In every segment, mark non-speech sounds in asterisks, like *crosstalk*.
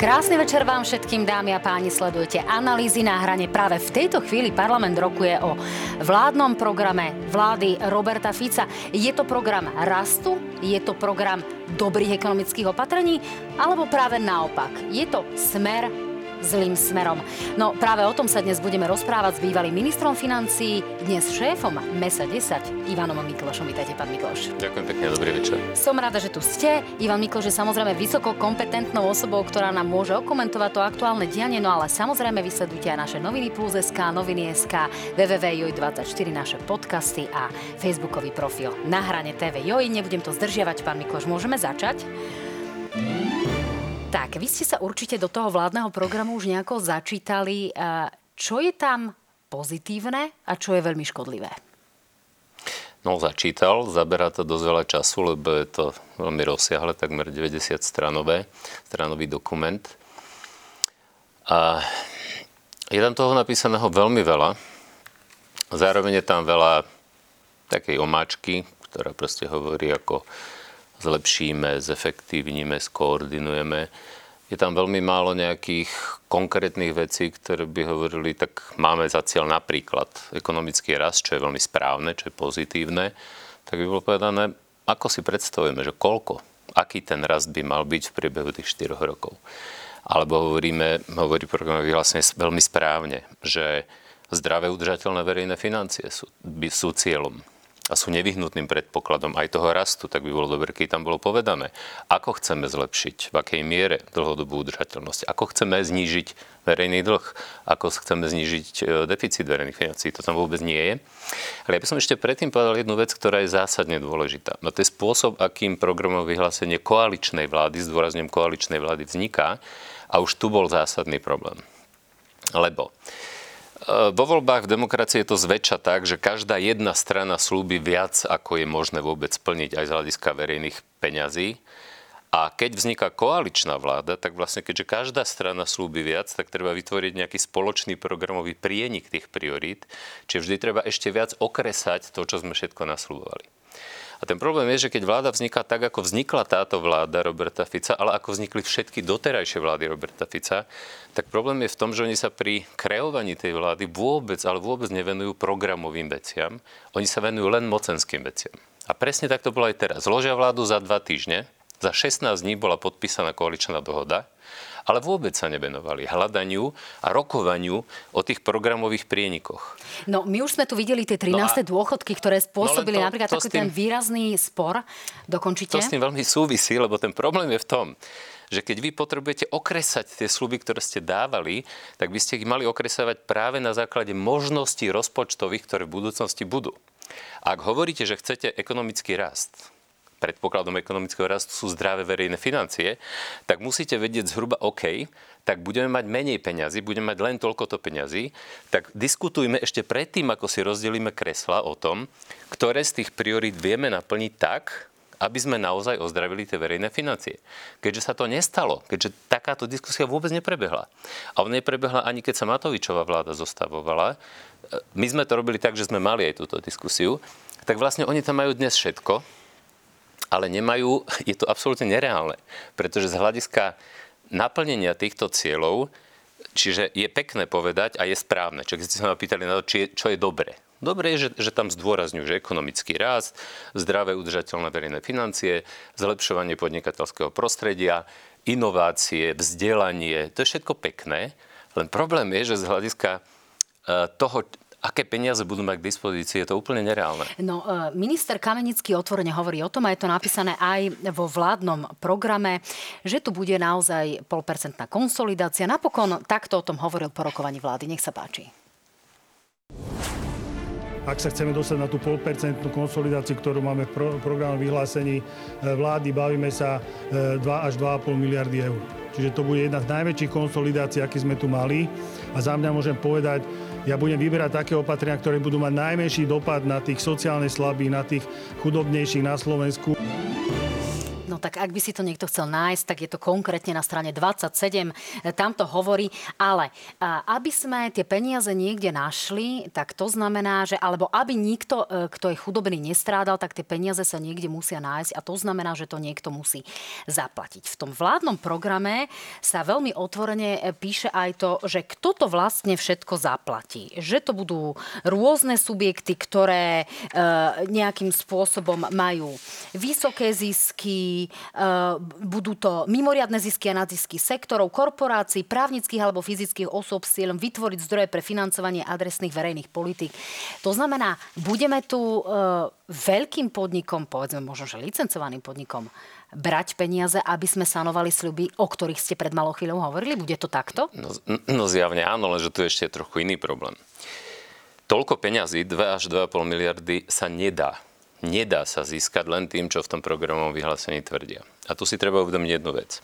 Krásny večer vám všetkým, dámy a páni, sledujete analýzy na hrane. Práve v tejto chvíli parlament rokuje o vládnom programe vlády Roberta Fica. Je to program rastu? Je to program dobrých ekonomických opatrení? Alebo práve naopak? Je to smer zlým smerom. No práve o tom sa dnes budeme rozprávať s bývalým ministrom financií, dnes šéfom MESA 10, Ivanom Miklošom. Vítajte, pán Mikloš. Ďakujem pekne, dobrý večer. Som rada, že tu ste. Ivan Mikloš je samozrejme vysoko kompetentnou osobou, ktorá nám môže okomentovať to aktuálne dianie, no ale samozrejme vysledujte aj naše noviny Plus SK, noviny SK, www.joj24, naše podcasty a facebookový profil na hrane TV Joj. Nebudem to zdržiavať, pán Mikloš, môžeme začať? Tak, vy ste sa určite do toho vládneho programu už nejako začítali. Čo je tam pozitívne a čo je veľmi škodlivé? No, začítal, zaberá to dosť veľa času, lebo je to veľmi rozsiahle, takmer 90 stranové, stranový dokument. A je tam toho napísaného veľmi veľa. Zároveň je tam veľa takej omáčky, ktorá proste hovorí, ako zlepšíme, zefektívnime, skoordinujeme. Je tam veľmi málo nejakých konkrétnych vecí, ktoré by hovorili, tak máme za cieľ napríklad ekonomický rast, čo je veľmi správne, čo je pozitívne. Tak by bolo povedané, ako si predstavujeme, že koľko, aký ten rast by mal byť v priebehu tých 4 rokov. Alebo hovoríme, hovorí program vyhlásenie veľmi správne, že zdravé udržateľné verejné financie sú, sú cieľom a sú nevyhnutným predpokladom aj toho rastu, tak by bolo dobre, keď tam bolo povedané, ako chceme zlepšiť, v akej miere dlhodobú udržateľnosť, ako chceme znížiť verejný dlh, ako chceme znížiť e, deficit verejných financií. To tam vôbec nie je. Ale ja by som ešte predtým povedal jednu vec, ktorá je zásadne dôležitá. No to je spôsob, akým programové vyhlásenie koaličnej vlády, zdôrazňujem koaličnej vlády, vzniká. A už tu bol zásadný problém. Lebo vo voľbách v demokracii je to zväčša tak, že každá jedna strana slúbi viac, ako je možné vôbec splniť aj z hľadiska verejných peňazí. A keď vzniká koaličná vláda, tak vlastne keďže každá strana slúbi viac, tak treba vytvoriť nejaký spoločný programový prienik tých priorít. Čiže vždy treba ešte viac okresať to, čo sme všetko naslúbovali. A ten problém je, že keď vláda vzniká tak, ako vznikla táto vláda Roberta Fica, ale ako vznikli všetky doterajšie vlády Roberta Fica, tak problém je v tom, že oni sa pri kreovaní tej vlády vôbec, ale vôbec nevenujú programovým veciam. Oni sa venujú len mocenským veciam. A presne tak to bolo aj teraz. Zložia vládu za dva týždne, za 16 dní bola podpísaná koaličná dohoda ale vôbec sa nevenovali hľadaniu a rokovaniu o tých programových prienikoch. No, my už sme tu videli tie 13. No a... dôchodky, ktoré spôsobili no to, napríklad to taký tým, ten výrazný spor. Dokončite? To s tým veľmi súvisí, lebo ten problém je v tom, že keď vy potrebujete okresať tie sluby, ktoré ste dávali, tak by ste ich mali okresávať práve na základe možností rozpočtových, ktoré v budúcnosti budú. Ak hovoríte, že chcete ekonomický rast, predpokladom ekonomického rastu sú zdravé verejné financie, tak musíte vedieť zhruba OK, tak budeme mať menej peňazí, budeme mať len toľkoto peňazí, tak diskutujme ešte predtým, ako si rozdelíme kresla o tom, ktoré z tých priorít vieme naplniť tak, aby sme naozaj ozdravili tie verejné financie. Keďže sa to nestalo, keďže takáto diskusia vôbec neprebehla. A ona neprebehla ani keď sa Matovičová vláda zostavovala. My sme to robili tak, že sme mali aj túto diskusiu. Tak vlastne oni tam majú dnes všetko, ale nemajú, *laughs* je to absolútne nereálne, pretože z hľadiska naplnenia týchto cieľov, čiže je pekné povedať a je správne, keď ste sa ma pýtali na to, či je, čo je dobré. Dobre je, že, že tam zdôrazňujú, že ekonomický rast, zdravé udržateľné verejné financie, zlepšovanie podnikateľského prostredia, inovácie, vzdelanie, to je všetko pekné, len problém je, že z hľadiska e, toho, aké peniaze budú mať k dispozícii, je to úplne nereálne. No, e, minister Kamenický otvorene hovorí o tom, a je to napísané aj vo vládnom programe, že tu bude naozaj polpercentná konsolidácia. Napokon takto o tom hovoril po rokovaní vlády. Nech sa páči. Ak sa chceme dostať na tú polpercentnú konsolidáciu, ktorú máme v pro- programu vyhlásení e, vlády, bavíme sa 2 e, až 2,5 miliardy eur. Čiže to bude jedna z najväčších konsolidácií, aké sme tu mali. A za mňa môžem povedať, ja budem vyberať také opatrenia, ktoré budú mať najmenší dopad na tých sociálne slabých, na tých chudobnejších na Slovensku. No tak ak by si to niekto chcel nájsť, tak je to konkrétne na strane 27, tam to hovorí, ale aby sme tie peniaze niekde našli, tak to znamená, že alebo aby nikto, e, kto je chudobný, nestrádal, tak tie peniaze sa niekde musia nájsť a to znamená, že to niekto musí zaplatiť. V tom vládnom programe sa veľmi otvorene e, píše aj to, že kto to vlastne všetko zaplatí. Že to budú rôzne subjekty, ktoré e, nejakým spôsobom majú vysoké zisky, budú to mimoriadne zisky a nadzisky sektorov, korporácií, právnických alebo fyzických osôb s cieľom vytvoriť zdroje pre financovanie adresných verejných politík. To znamená, budeme tu e, veľkým podnikom, povedzme možno, že licencovaným podnikom, brať peniaze, aby sme sanovali sľuby, o ktorých ste pred malou chvíľou hovorili? Bude to takto? No, no zjavne áno, lenže tu ešte je trochu iný problém. Toľko peňazí, 2 až 2,5 miliardy, sa nedá nedá sa získať len tým, čo v tom programovom vyhlásení tvrdia. A tu si treba uvedomiť jednu vec.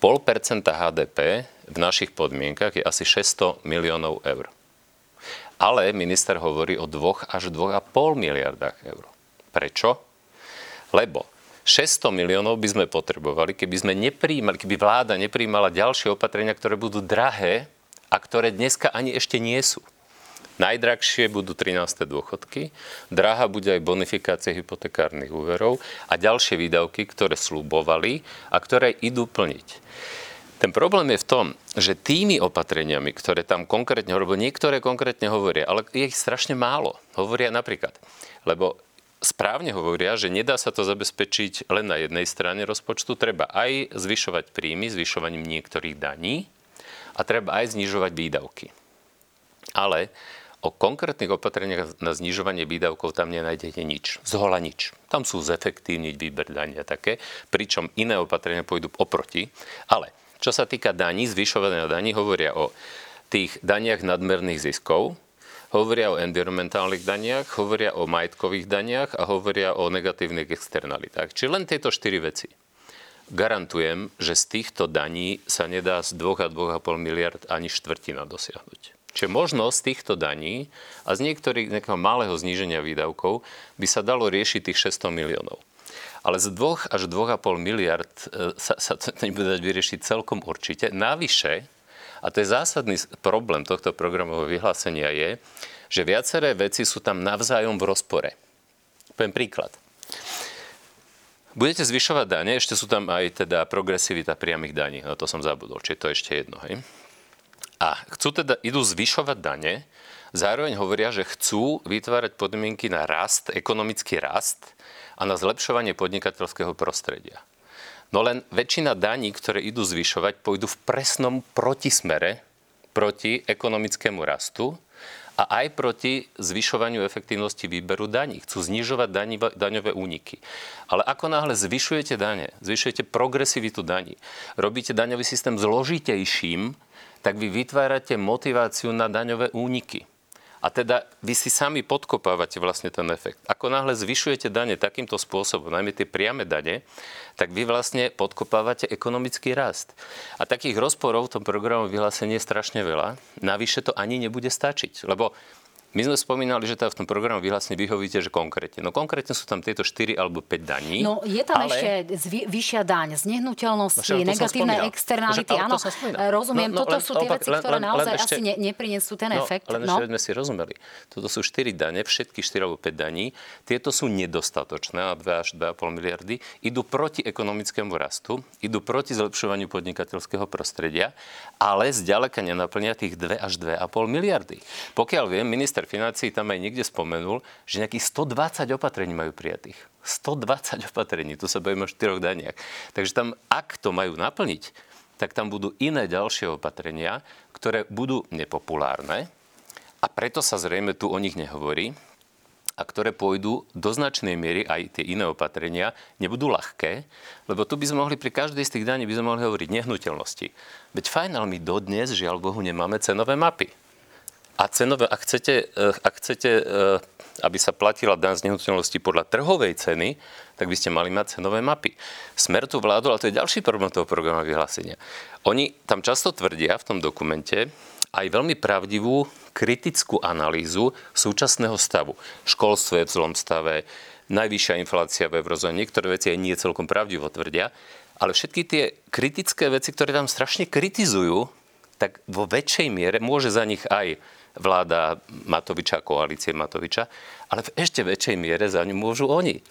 Pol percenta HDP v našich podmienkach je asi 600 miliónov eur. Ale minister hovorí o 2 až 2,5 miliardách eur. Prečo? Lebo 600 miliónov by sme potrebovali, keby sme nepríjmali, keby vláda nepríjmala ďalšie opatrenia, ktoré budú drahé a ktoré dneska ani ešte nie sú. Najdrahšie budú 13. dôchodky, drahá bude aj bonifikácia hypotekárnych úverov a ďalšie výdavky, ktoré slúbovali a ktoré idú plniť. Ten problém je v tom, že tými opatreniami, ktoré tam konkrétne hovoria, niektoré konkrétne hovoria, ale je ich strašne málo. Hovoria napríklad, lebo správne hovoria, že nedá sa to zabezpečiť len na jednej strane rozpočtu, treba aj zvyšovať príjmy zvyšovaním niektorých daní a treba aj znižovať výdavky. Ale O konkrétnych opatreniach na znižovanie výdavkov tam nenájdete nič. Zhola nič. Tam sú zefektívniť výber dania také, pričom iné opatrenia pôjdu oproti. Ale čo sa týka daní, zvyšovania daní, hovoria o tých daniach nadmerných ziskov, hovoria o environmentálnych daniach, hovoria o majetkových daniach a hovoria o negatívnych externalitách. Čiže len tieto štyri veci. Garantujem, že z týchto daní sa nedá z 2 a 2,5 miliard ani štvrtina dosiahnuť. Čiže možno z týchto daní a z niektorých nejakého malého zníženia výdavkov by sa dalo riešiť tých 600 miliónov. Ale z 2 až 2,5 miliard e, sa, sa to *laughs* nebude dať vyriešiť celkom určite. Navyše, a to je zásadný problém tohto programového vyhlásenia je, že viaceré veci sú tam navzájom v rozpore. Poviem príklad. Budete zvyšovať dane, ešte sú tam aj teda progresivita priamých daní, na to som zabudol, čiže to ešte jedno. Hej? A chcú teda, idú zvyšovať dane, zároveň hovoria, že chcú vytvárať podmienky na rast, ekonomický rast a na zlepšovanie podnikateľského prostredia. No len väčšina daní, ktoré idú zvyšovať, pôjdu v presnom protismere proti ekonomickému rastu a aj proti zvyšovaniu efektívnosti výberu daní. Chcú znižovať daní, daňové úniky. Ale ako náhle zvyšujete dane, zvyšujete progresivitu daní, robíte daňový systém zložitejším, tak vy vytvárate motiváciu na daňové úniky. A teda vy si sami podkopávate vlastne ten efekt. Ako náhle zvyšujete dane takýmto spôsobom, najmä tie priame dane, tak vy vlastne podkopávate ekonomický rast. A takých rozporov v tom programu vyhlásenie je strašne veľa. Navyše to ani nebude stačiť. Lebo my sme spomínali, že teda v tom programu vyhlásne vyhovíte, že konkrétne. No konkrétne sú tam tieto 4 alebo 5 daní. No je tam ale... ešte zvy, vyššia daň z nehnuteľnosti, no, negatívne externality. Áno, rozumiem, no, no, toto len, sú tie opak, veci, ktoré len, naozaj len ešte, asi ne, neprinesú ten no, efekt. Len no. ešte sme si rozumeli. Toto sú 4 dane, všetky 4 alebo 5 daní. Tieto sú nedostatočné, a 2 až 2,5 miliardy. Idú proti ekonomickému rastu, idú proti zlepšovaniu podnikateľského prostredia, ale zďaleka nenaplnia tých 2 až 2,5 miliardy. Pokiaľ viem, minister minister financí tam aj niekde spomenul, že nejakých 120 opatrení majú prijatých. 120 opatrení, tu sa bavíme o štyroch daniach. Takže tam, ak to majú naplniť, tak tam budú iné ďalšie opatrenia, ktoré budú nepopulárne a preto sa zrejme tu o nich nehovorí a ktoré pôjdu do značnej miery, aj tie iné opatrenia, nebudú ľahké, lebo tu by sme mohli pri každej z tých daní by sme mohli hovoriť nehnuteľnosti. Veď fajn, ale my dodnes, žiaľ Bohu, nemáme cenové mapy. A cenové, ak chcete, eh, ak chcete eh, aby sa platila daň z nehnuteľnosti podľa trhovej ceny, tak by ste mali mať cenové mapy. Smer tu vládu, ale to je ďalší problém toho programu vyhlásenia. Oni tam často tvrdia v tom dokumente aj veľmi pravdivú kritickú analýzu súčasného stavu. Školstvo je v zlom stave, najvyššia inflácia v eurozóne. Niektoré veci aj nie celkom pravdivo tvrdia, ale všetky tie kritické veci, ktoré tam strašne kritizujú, tak vo väčšej miere môže za nich aj vláda Matoviča, koalície Matoviča, ale v ešte väčšej miere za ňu môžu oni.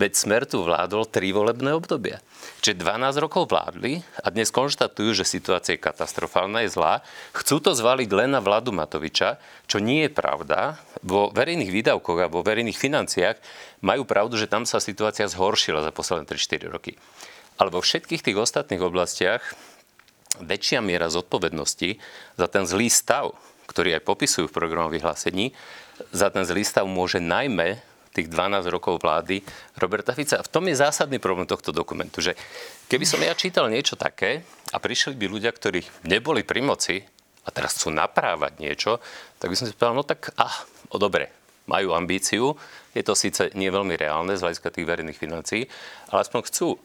Veď Smer tu vládol tri volebné obdobia. Čiže 12 rokov vládli a dnes konštatujú, že situácia je katastrofálna, je zlá. Chcú to zvaliť len na vládu Matoviča, čo nie je pravda. Vo verejných výdavkoch a vo verejných financiách majú pravdu, že tam sa situácia zhoršila za posledné 3-4 roky. Ale vo všetkých tých ostatných oblastiach väčšia miera zodpovednosti za ten zlý stav, ktorý aj popisujú v programu vyhlásení, za ten zlý stav môže najmä tých 12 rokov vlády Roberta Fica. V tom je zásadný problém tohto dokumentu, že keby som ja čítal niečo také a prišli by ľudia, ktorí neboli pri moci a teraz chcú naprávať niečo, tak by som si povedal, no tak, ah, o dobre, majú ambíciu, je to síce nie veľmi reálne z hľadiska tých verejných financií, ale aspoň chcú.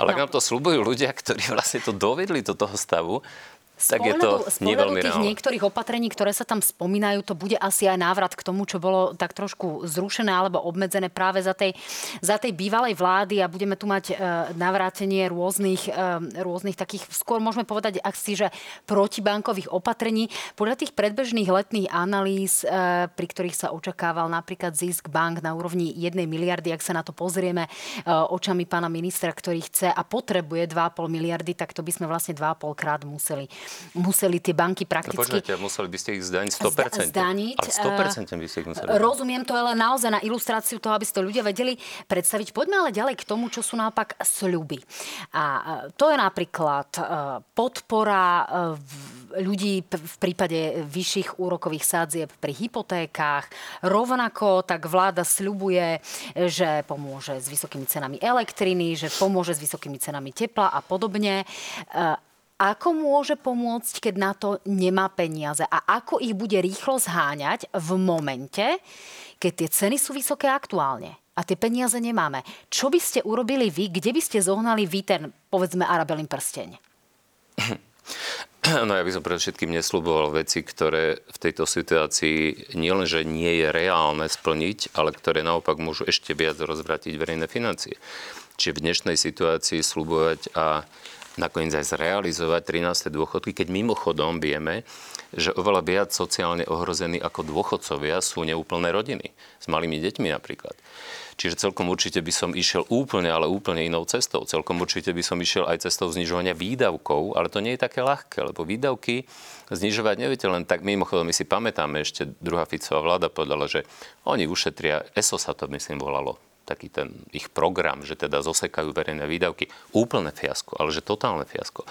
Ale no. ak nám to slúbujú ľudia, ktorí vlastne to dovedli do toho stavu, tak je to z pohľadu tých niektorých opatrení, ktoré sa tam spomínajú, to bude asi aj návrat k tomu, čo bolo tak trošku zrušené alebo obmedzené práve za tej, za tej bývalej vlády a budeme tu mať e, navrátenie rôznych, e, rôznych takých, skôr môžeme povedať, ak si, že protibankových opatrení. Podľa tých predbežných letných analýz, e, pri ktorých sa očakával napríklad zisk bank na úrovni 1 miliardy, ak sa na to pozrieme očami pána ministra, ktorý chce a potrebuje 2,5 miliardy, tak to by sme vlastne 2,5 krát museli museli tie banky prakticky... No počujete, museli by ste ich zdaniť 100%. Zdaniť. Ale 100% by ste ich museli. Rozumiem to, ale naozaj na ilustráciu toho, aby ste ľudia vedeli predstaviť. Poďme ale ďalej k tomu, čo sú naopak sľuby. A to je napríklad e, podpora ľudí v prípade vyšších úrokových sádzieb pri hypotékách. Rovnako tak vláda sľubuje, že pomôže s vysokými cenami elektriny, že pomôže s vysokými cenami tepla a podobne. Ako môže pomôcť, keď na to nemá peniaze a ako ich bude rýchlo zháňať v momente, keď tie ceny sú vysoké aktuálne a tie peniaze nemáme. Čo by ste urobili vy, kde by ste zohnali vy ten, povedzme, Arabelin prsteň? No ja by som predovšetkým nesľuboval veci, ktoré v tejto situácii nielenže nie je reálne splniť, ale ktoré naopak môžu ešte viac rozvratiť verejné financie. Čiže v dnešnej situácii slubovať a nakoniec aj zrealizovať 13. dôchodky, keď mimochodom vieme, že oveľa viac sociálne ohrození ako dôchodcovia sú neúplné rodiny. S malými deťmi napríklad. Čiže celkom určite by som išiel úplne, ale úplne inou cestou. Celkom určite by som išiel aj cestou znižovania výdavkov, ale to nie je také ľahké, lebo výdavky znižovať neviete len tak. Mimochodom, my si pamätáme, ešte druhá Ficová vláda povedala, že oni ušetria, ESO sa to myslím volalo, taký ten ich program, že teda zosekajú verejné výdavky. Úplné fiasko, ale že totálne fiasko.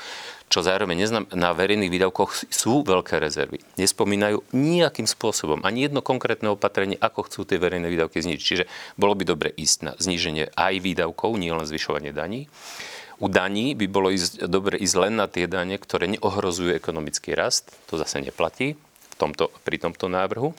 Čo zároveň neznam, na verejných výdavkoch sú veľké rezervy. Nespomínajú nejakým spôsobom ani jedno konkrétne opatrenie, ako chcú tie verejné výdavky znižiť. Čiže bolo by dobre ísť na zníženie aj výdavkov, nielen zvyšovanie daní. U daní by bolo ísť, dobre ísť len na tie dane, ktoré neohrozujú ekonomický rast. To zase neplatí v tomto, pri tomto návrhu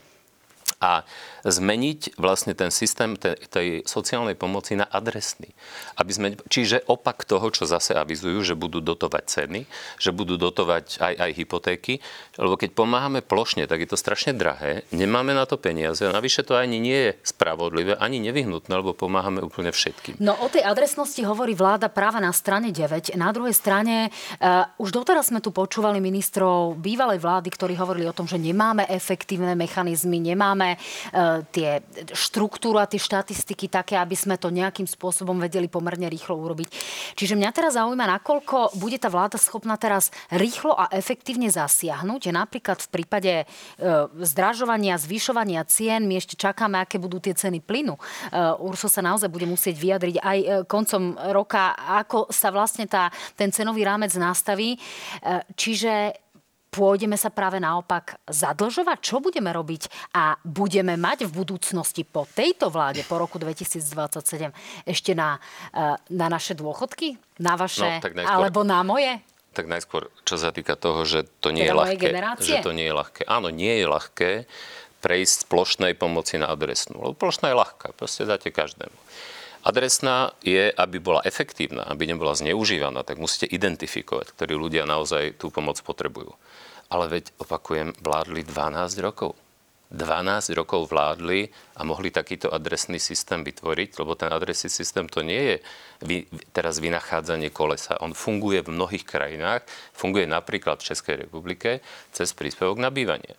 a zmeniť vlastne ten systém tej, sociálnej pomoci na adresný. Aby sme, čiže opak toho, čo zase avizujú, že budú dotovať ceny, že budú dotovať aj, aj hypotéky, lebo keď pomáhame plošne, tak je to strašne drahé, nemáme na to peniaze a navyše to ani nie je spravodlivé, ani nevyhnutné, lebo pomáhame úplne všetkým. No o tej adresnosti hovorí vláda práve na strane 9. Na druhej strane, uh, už doteraz sme tu počúvali ministrov bývalej vlády, ktorí hovorili o tom, že nemáme efektívne mechanizmy, nemáme uh, tie štruktúru a tie štatistiky také, aby sme to nejakým spôsobom vedeli pomerne rýchlo urobiť. Čiže mňa teraz zaujíma, nakoľko bude tá vláda schopná teraz rýchlo a efektívne zasiahnuť. Napríklad v prípade uh, zdražovania, zvyšovania cien, my ešte čakáme, aké budú tie ceny plynu. Uh, Urso sa naozaj bude musieť vyjadriť aj koncom roka, ako sa vlastne tá, ten cenový rámec nastaví. Čiže pôjdeme sa práve naopak zadlžovať? Čo budeme robiť? A budeme mať v budúcnosti po tejto vláde, po roku 2027, ešte na, eh, na naše dôchodky? Na vaše? No, najskôr, alebo na moje? Tak najskôr, čo sa týka toho, že to nie teda je ľahké. Že to nie je ľahké. Áno, nie je ľahké prejsť z plošnej pomoci na adresnú. Lebo plošná je ľahká, proste dáte každému. Adresná je, aby bola efektívna, aby nebola zneužívaná, tak musíte identifikovať, ktorí ľudia naozaj tú pomoc potrebujú. Ale veď, opakujem, vládli 12 rokov. 12 rokov vládli a mohli takýto adresný systém vytvoriť, lebo ten adresný systém to nie je vy, teraz vynachádzanie kolesa. On funguje v mnohých krajinách, funguje napríklad v Českej republike cez príspevok na bývanie.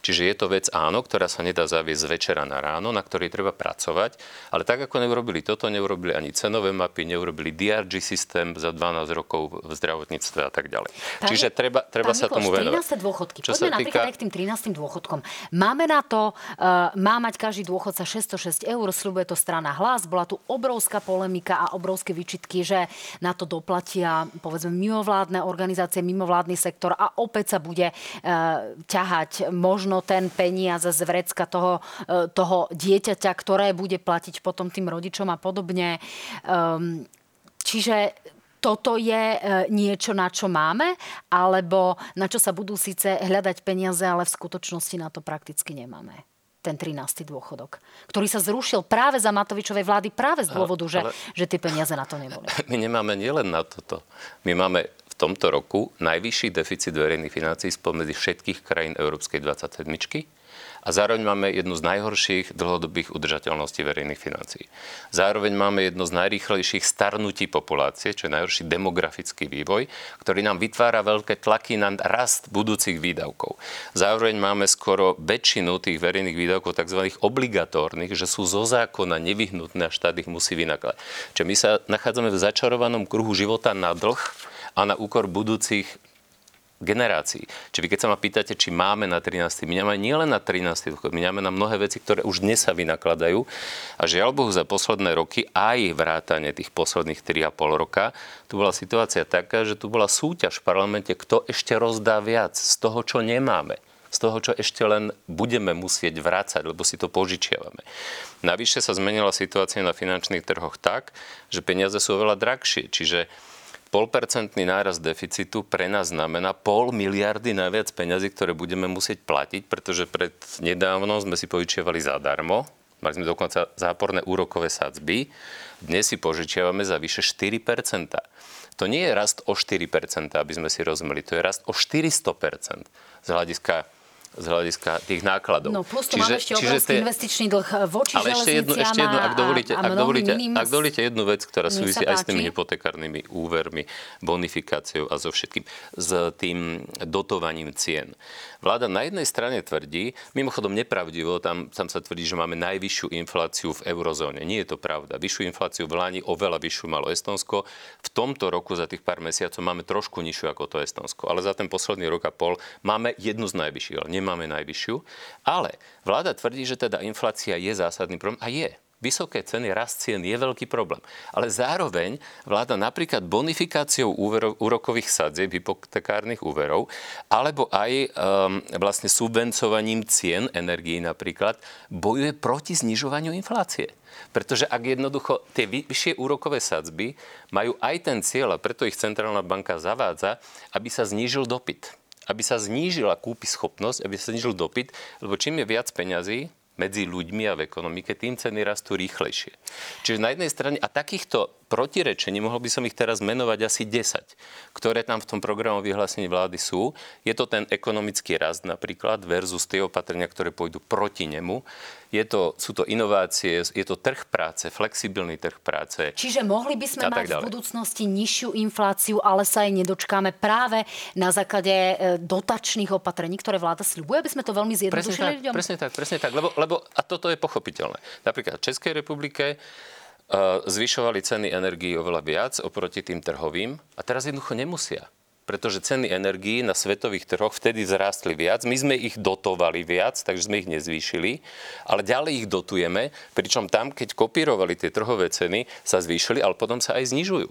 Čiže je to vec áno, ktorá sa nedá zaviesť z večera na ráno, na ktorej treba pracovať, ale tak ako neurobili toto, neurobili ani cenové mapy, neurobili DRG systém za 12 rokov v zdravotníctve a tak ďalej. Pán, Čiže treba, treba sa tomu venovať. 13. dôchodky. Čo Poďme napríklad týka... aj k tým 13. dôchodkom. Máme na to, uh, má mať každý dôchodca 606 eur, slúbuje to strana hlas. Bola tu obrovská polemika a obrovské výčitky, že na to doplatia povedzme mimovládne organizácie, mimovládny sektor a opäť sa bude uh, ťahať možno možno ten peniaz z vrecka toho, e, toho dieťaťa, ktoré bude platiť potom tým rodičom a podobne. Um, čiže toto je e, niečo, na čo máme, alebo na čo sa budú síce hľadať peniaze, ale v skutočnosti na to prakticky nemáme ten 13. dôchodok, ktorý sa zrušil práve za Matovičovej vlády, práve z dôvodu, ale, že, že tie peniaze na to neboli. *laughs* My nemáme nielen na toto. My máme tomto roku najvyšší deficit verejných financií spomedzi všetkých krajín Európskej 27 a zároveň máme jednu z najhorších dlhodobých udržateľností verejných financií. Zároveň máme jedno z najrýchlejších starnutí populácie, čo je najhorší demografický vývoj, ktorý nám vytvára veľké tlaky na rast budúcich výdavkov. Zároveň máme skoro väčšinu tých verejných výdavkov tzv. obligatórnych, že sú zo zákona nevyhnutné a štát ich musí vynakladať. Čiže my sa nachádzame v začarovanom kruhu života na dlh, a na úkor budúcich generácií. Čiže keď sa ma pýtate, či máme na 13. My nemáme nielen na 13. my máme na mnohé veci, ktoré už dnes sa vynakladajú. A žiaľ Bohu za posledné roky, aj vrátane tých posledných 3,5 roka, tu bola situácia taká, že tu bola súťaž v parlamente, kto ešte rozdá viac z toho, čo nemáme z toho, čo ešte len budeme musieť vrácať, lebo si to požičiavame. Navyše sa zmenila situácia na finančných trhoch tak, že peniaze sú oveľa drahšie. Čiže polpercentný náraz deficitu pre nás znamená pol miliardy najviac peňazí, ktoré budeme musieť platiť, pretože pred nedávno sme si požičiavali zadarmo, mali sme dokonca záporné úrokové sadzby, dnes si požičiavame za vyše 4% To nie je rast o 4 aby sme si rozumeli, to je rast o 400 z hľadiska z hľadiska tých nákladov. No plus to čiže, máme ešte obrovský te... investičný dlh voči Ale ešte jednu, ešte jednu, ak dovolíte, a, a ak, dovolíte, ak dovolíte jednu vec, ktorá súvisí aj s tými hypotekárnymi úvermi, bonifikáciou a so všetkým, s tým dotovaním cien. Vláda na jednej strane tvrdí, mimochodom nepravdivo, tam, tam sa tvrdí, že máme najvyššiu infláciu v eurozóne. Nie je to pravda. Vyššiu infláciu v Lani oveľa vyššiu malo Estonsko. V tomto roku za tých pár mesiacov máme trošku nižšiu ako to Estonsko. Ale za ten posledný rok a pol máme jednu z najvyšších, ale nemáme najvyššiu. Ale vláda tvrdí, že teda inflácia je zásadný problém a je vysoké ceny, rast cien je veľký problém. Ale zároveň vláda napríklad bonifikáciou úverov, úrokových sadzieb, hypotekárnych úverov, alebo aj um, vlastne subvencovaním cien energií napríklad, bojuje proti znižovaniu inflácie. Pretože ak jednoducho tie vyššie úrokové sadzby majú aj ten cieľ, a preto ich Centrálna banka zavádza, aby sa znížil dopyt. Aby sa znížila kúpy schopnosť, aby sa znížil dopyt, lebo čím je viac peňazí, medzi ľuďmi a v ekonomike, tým ceny rastú rýchlejšie. Čiže na jednej strane, a takýchto protirečení, mohol by som ich teraz menovať asi 10, ktoré tam v tom programu vyhlásení vlády sú. Je to ten ekonomický rast napríklad versus tie opatrenia, ktoré pôjdu proti nemu je to, sú to inovácie, je to trh práce, flexibilný trh práce. Čiže mohli by sme mať v budúcnosti nižšiu infláciu, ale sa aj nedočkáme práve na základe e, dotačných opatrení, ktoré vláda sľubuje, aby sme to veľmi zjednodušili ľuďom? Presne tak, presne tak, lebo, lebo a toto je pochopiteľné. Napríklad v Českej republike zvyšovali ceny energii oveľa viac oproti tým trhovým a teraz jednoducho nemusia pretože ceny energií na svetových trhoch vtedy zrástli viac. My sme ich dotovali viac, takže sme ich nezvýšili, ale ďalej ich dotujeme, pričom tam, keď kopírovali tie trhové ceny, sa zvýšili, ale potom sa aj znižujú.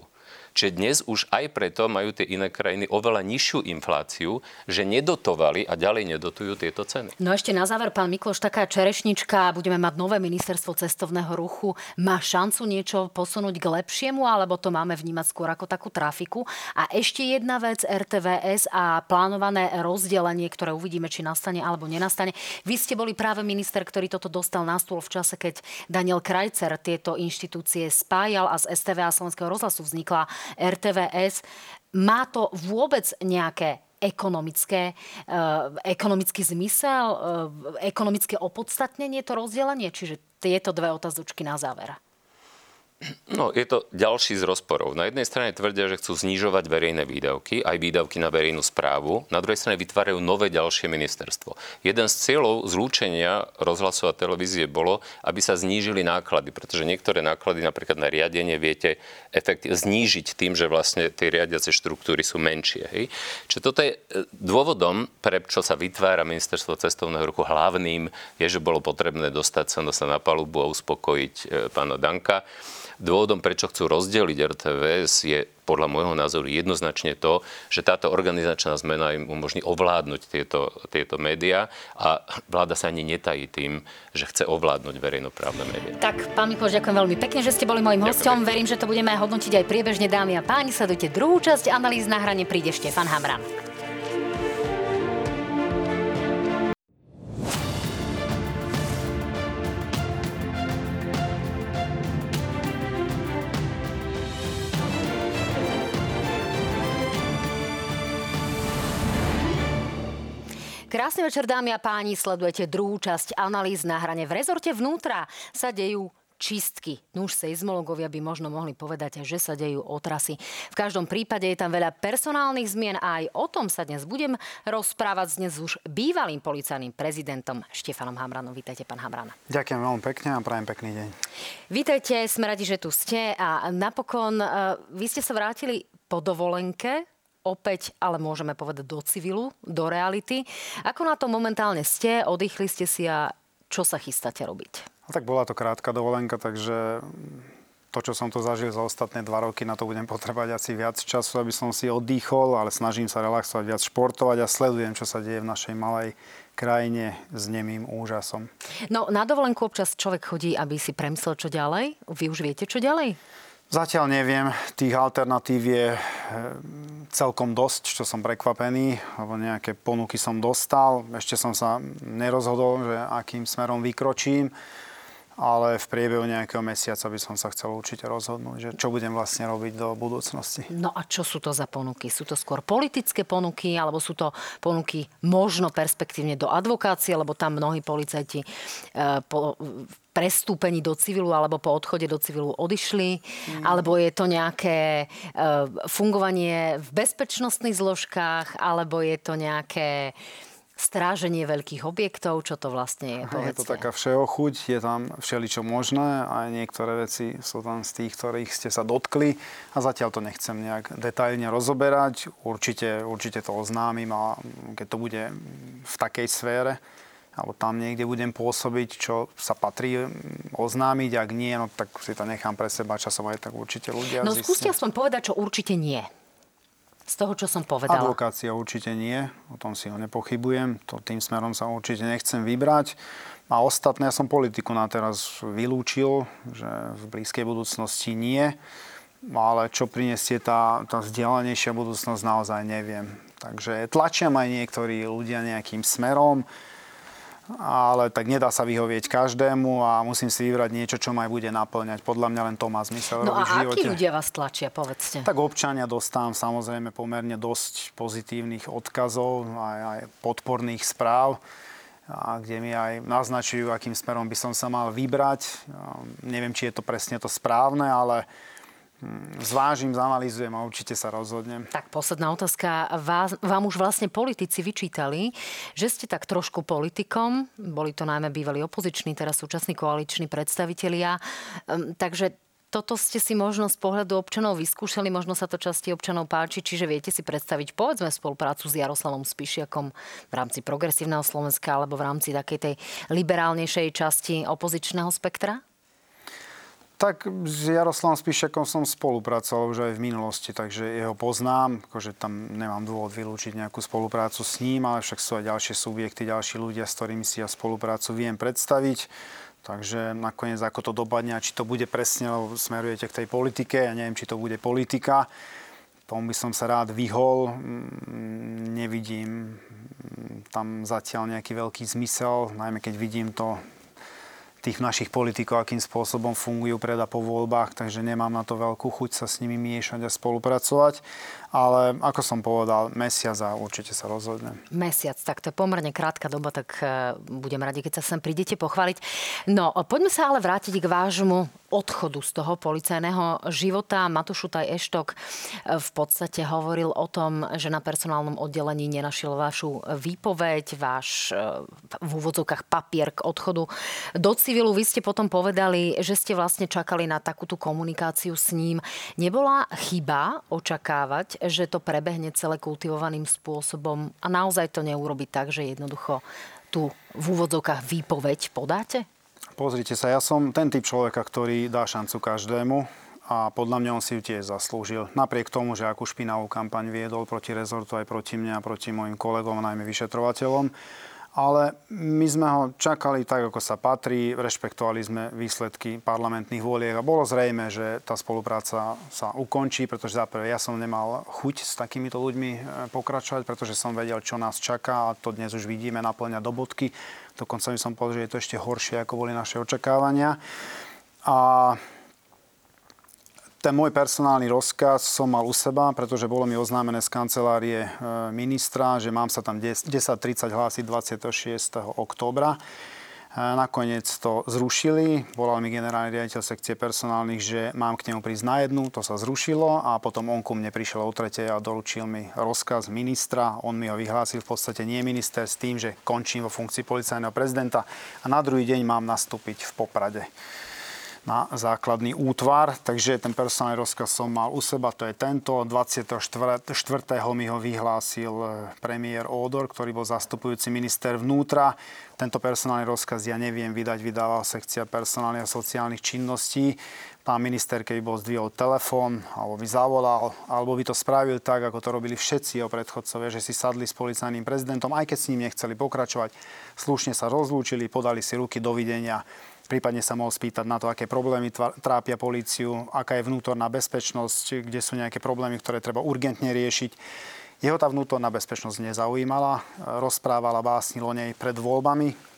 Čiže dnes už aj preto majú tie iné krajiny oveľa nižšiu infláciu, že nedotovali a ďalej nedotujú tieto ceny. No ešte na záver, pán Mikloš, taká čerešnička, budeme mať nové ministerstvo cestovného ruchu. Má šancu niečo posunúť k lepšiemu, alebo to máme vnímať skôr ako takú trafiku? A ešte jedna vec, RTVS a plánované rozdelenie, ktoré uvidíme, či nastane alebo nenastane. Vy ste boli práve minister, ktorý toto dostal na stôl v čase, keď Daniel Krajcer tieto inštitúcie spájal a z STV a Slovenského rozhlasu vznikla RTVS. Má to vôbec nejaké ekonomické, ekonomický zmysel, ekonomické opodstatnenie, to rozdelenie? Čiže tieto dve otázočky na záver. No, je to ďalší z rozporov. Na jednej strane tvrdia, že chcú znižovať verejné výdavky, aj výdavky na verejnú správu. Na druhej strane vytvárajú nové ďalšie ministerstvo. Jeden z cieľov zlúčenia rozhlasu a televízie bolo, aby sa znížili náklady, pretože niektoré náklady, napríklad na riadenie, viete efekt znížiť tým, že vlastne tie riadiace štruktúry sú menšie. Hej? Čiže toto je e, dôvodom, prečo sa vytvára ministerstvo cestovného ruchu hlavným, je, že bolo potrebné dostať sa na palubu a uspokojiť e, pána Danka. Dôvodom, prečo chcú rozdeliť RTVS je podľa môjho názoru jednoznačne to, že táto organizačná zmena im umožní ovládnuť tieto, tieto médiá a vláda sa ani netají tým, že chce ovládnuť verejnoprávne médiá. Tak, pán Mikloš, ďakujem veľmi pekne, že ste boli môjim hostom. Verím, že to budeme hodnotiť aj priebežne, dámy a páni. Sledujte druhú časť analýz na hrane. Príde Štefan Hamran. Krásny večer, dámy a páni. Sledujete druhú časť analýz na hrane. V rezorte vnútra sa dejú čistky. No už seizmologovia by možno mohli povedať, že sa dejú otrasy. V každom prípade je tam veľa personálnych zmien a aj o tom sa dnes budem rozprávať s dnes už bývalým policajným prezidentom Štefanom Hamranom. Vítajte, pán Hamran. Ďakujem veľmi pekne a prajem pekný deň. Vítajte, sme radi, že tu ste a napokon uh, vy ste sa vrátili po dovolenke opäť, ale môžeme povedať do civilu, do reality. Ako na to momentálne ste? Oddychli ste si a čo sa chystáte robiť? No, tak bola to krátka dovolenka, takže to, čo som tu zažil za ostatné dva roky, na to budem potrebať asi viac času, aby som si oddychol, ale snažím sa relaxovať, viac športovať a sledujem, čo sa deje v našej malej krajine s nemým úžasom. No, na dovolenku občas človek chodí, aby si premyslel, čo ďalej. Vy už viete, čo ďalej? Zatiaľ neviem, tých alternatív je eh, celkom dosť, čo som prekvapený, lebo nejaké ponuky som dostal. Ešte som sa nerozhodol, že akým smerom vykročím, ale v priebehu nejakého mesiaca by som sa chcel určite rozhodnúť, že čo budem vlastne robiť do budúcnosti. No a čo sú to za ponuky? Sú to skôr politické ponuky, alebo sú to ponuky možno perspektívne do advokácie, lebo tam mnohí policajti eh, po, prestúpení do civilu alebo po odchode do civilu odišli, mm. alebo je to nejaké uh, fungovanie v bezpečnostných zložkách, alebo je to nejaké stráženie veľkých objektov, čo to vlastne je, povedzte. Je to taká všeochuť, je tam všeličo možné a niektoré veci sú tam z tých, ktorých ste sa dotkli a zatiaľ to nechcem nejak detailne rozoberať. Určite, určite to oznámim a keď to bude v takej sfére, alebo tam niekde budem pôsobiť, čo sa patrí oznámiť. Ak nie, no tak si to nechám pre seba časom aj tak určite ľudia No skúste aspoň povedať, čo určite nie. Z toho, čo som povedala. Advokácia určite nie, o tom si ho nepochybujem. To tým smerom sa určite nechcem vybrať. A ostatné, ja som politiku na teraz vylúčil, že v blízkej budúcnosti nie. Ale čo prinesie tá, tá vzdialenejšia budúcnosť, naozaj neviem. Takže tlačia aj niektorí ľudia nejakým smerom ale tak nedá sa vyhovieť každému a musím si vybrať niečo, čo ma aj bude naplňať. Podľa mňa len to má zmysel no robiť v živote. akí ľudia vás tlačia, povedzte? Tak občania dostávam samozrejme pomerne dosť pozitívnych odkazov, aj, aj podporných správ a kde mi aj naznačujú, akým smerom by som sa mal vybrať. Neviem, či je to presne to správne, ale zvážim, zanalýzujem a určite sa rozhodnem. Tak posledná otázka. Vás, vám už vlastne politici vyčítali, že ste tak trošku politikom, boli to najmä bývalí opoziční, teraz súčasní koaliční predstavitelia. Hm, takže toto ste si možno z pohľadu občanov vyskúšali, možno sa to časti občanov páči, čiže viete si predstaviť povedzme spoluprácu s Jaroslavom Spišiakom v rámci progresívneho Slovenska alebo v rámci takej tej liberálnejšej časti opozičného spektra? Tak s Jaroslavom Spíšakom som spolupracoval už aj v minulosti, takže jeho poznám, akože tam nemám dôvod vylúčiť nejakú spoluprácu s ním, ale však sú aj ďalšie subjekty, ďalší ľudia, s ktorými si ja spoluprácu viem predstaviť. Takže nakoniec ako to dopadne, či to bude presne, lebo smerujete k tej politike, ja neviem, či to bude politika. Tomu by som sa rád vyhol. Mm, nevidím tam zatiaľ nejaký veľký zmysel, najmä keď vidím to tých našich politikov, akým spôsobom fungujú pred a po voľbách, takže nemám na to veľkú chuť sa s nimi miešať a spolupracovať. Ale ako som povedal, mesiac a určite sa rozhodnem. Mesiac, tak to je pomerne krátka doba, tak e, budem radi, keď sa sem prídete pochváliť. No, poďme sa ale vrátiť k vášmu odchodu z toho policajného života. Matušu Taj Eštok e, v podstate hovoril o tom, že na personálnom oddelení nenašiel vašu výpoveď, váš e, v úvodzovkách papier k odchodu do civilu. Vy ste potom povedali, že ste vlastne čakali na takúto komunikáciu s ním. Nebola chyba očakávať, že to prebehne celé kultivovaným spôsobom a naozaj to neurobi tak, že jednoducho tu v úvodzovkách výpoveď podáte? Pozrite sa, ja som ten typ človeka, ktorý dá šancu každému a podľa mňa on si ju tiež zaslúžil. Napriek tomu, že akú špinavú kampaň viedol proti rezortu aj proti mne a proti mojim kolegom, najmä vyšetrovateľom ale my sme ho čakali tak, ako sa patrí, rešpektovali sme výsledky parlamentných voliek a bolo zrejme, že tá spolupráca sa ukončí, pretože zaprvé ja som nemal chuť s takýmito ľuďmi e, pokračovať, pretože som vedel, čo nás čaká a to dnes už vidíme naplňa do bodky. Dokonca by som povedal, že je to ešte horšie, ako boli naše očakávania. A ten môj personálny rozkaz som mal u seba, pretože bolo mi oznámené z kancelárie e, ministra, že mám sa tam 10.30 hlásiť 26. októbra. E, nakoniec to zrušili, volal mi generálny riaditeľ sekcie personálnych, že mám k nemu prísť na jednu, to sa zrušilo a potom on ku mne prišiel o tretej a doručil mi rozkaz ministra. On mi ho vyhlásil v podstate nie minister s tým, že končím vo funkcii policajného prezidenta a na druhý deň mám nastúpiť v Poprade na základný útvar, takže ten personálny rozkaz som mal u seba, to je tento. 24. mi ho vyhlásil e, premiér Ódor, ktorý bol zastupujúci minister vnútra. Tento personálny rozkaz ja neviem vydať, vydával sekcia personálnych a sociálnych činností. Pán minister, keby bol zdvihol telefón, alebo by zavolal, alebo by to spravil tak, ako to robili všetci jeho predchodcovia, že si sadli s policajným prezidentom, aj keď s ním nechceli pokračovať, slušne sa rozlúčili, podali si ruky dovidenia prípadne sa mohol spýtať na to, aké problémy trápia políciu, aká je vnútorná bezpečnosť, kde sú nejaké problémy, ktoré treba urgentne riešiť. Jeho tá vnútorná bezpečnosť nezaujímala, rozprávala, básnil o nej pred voľbami,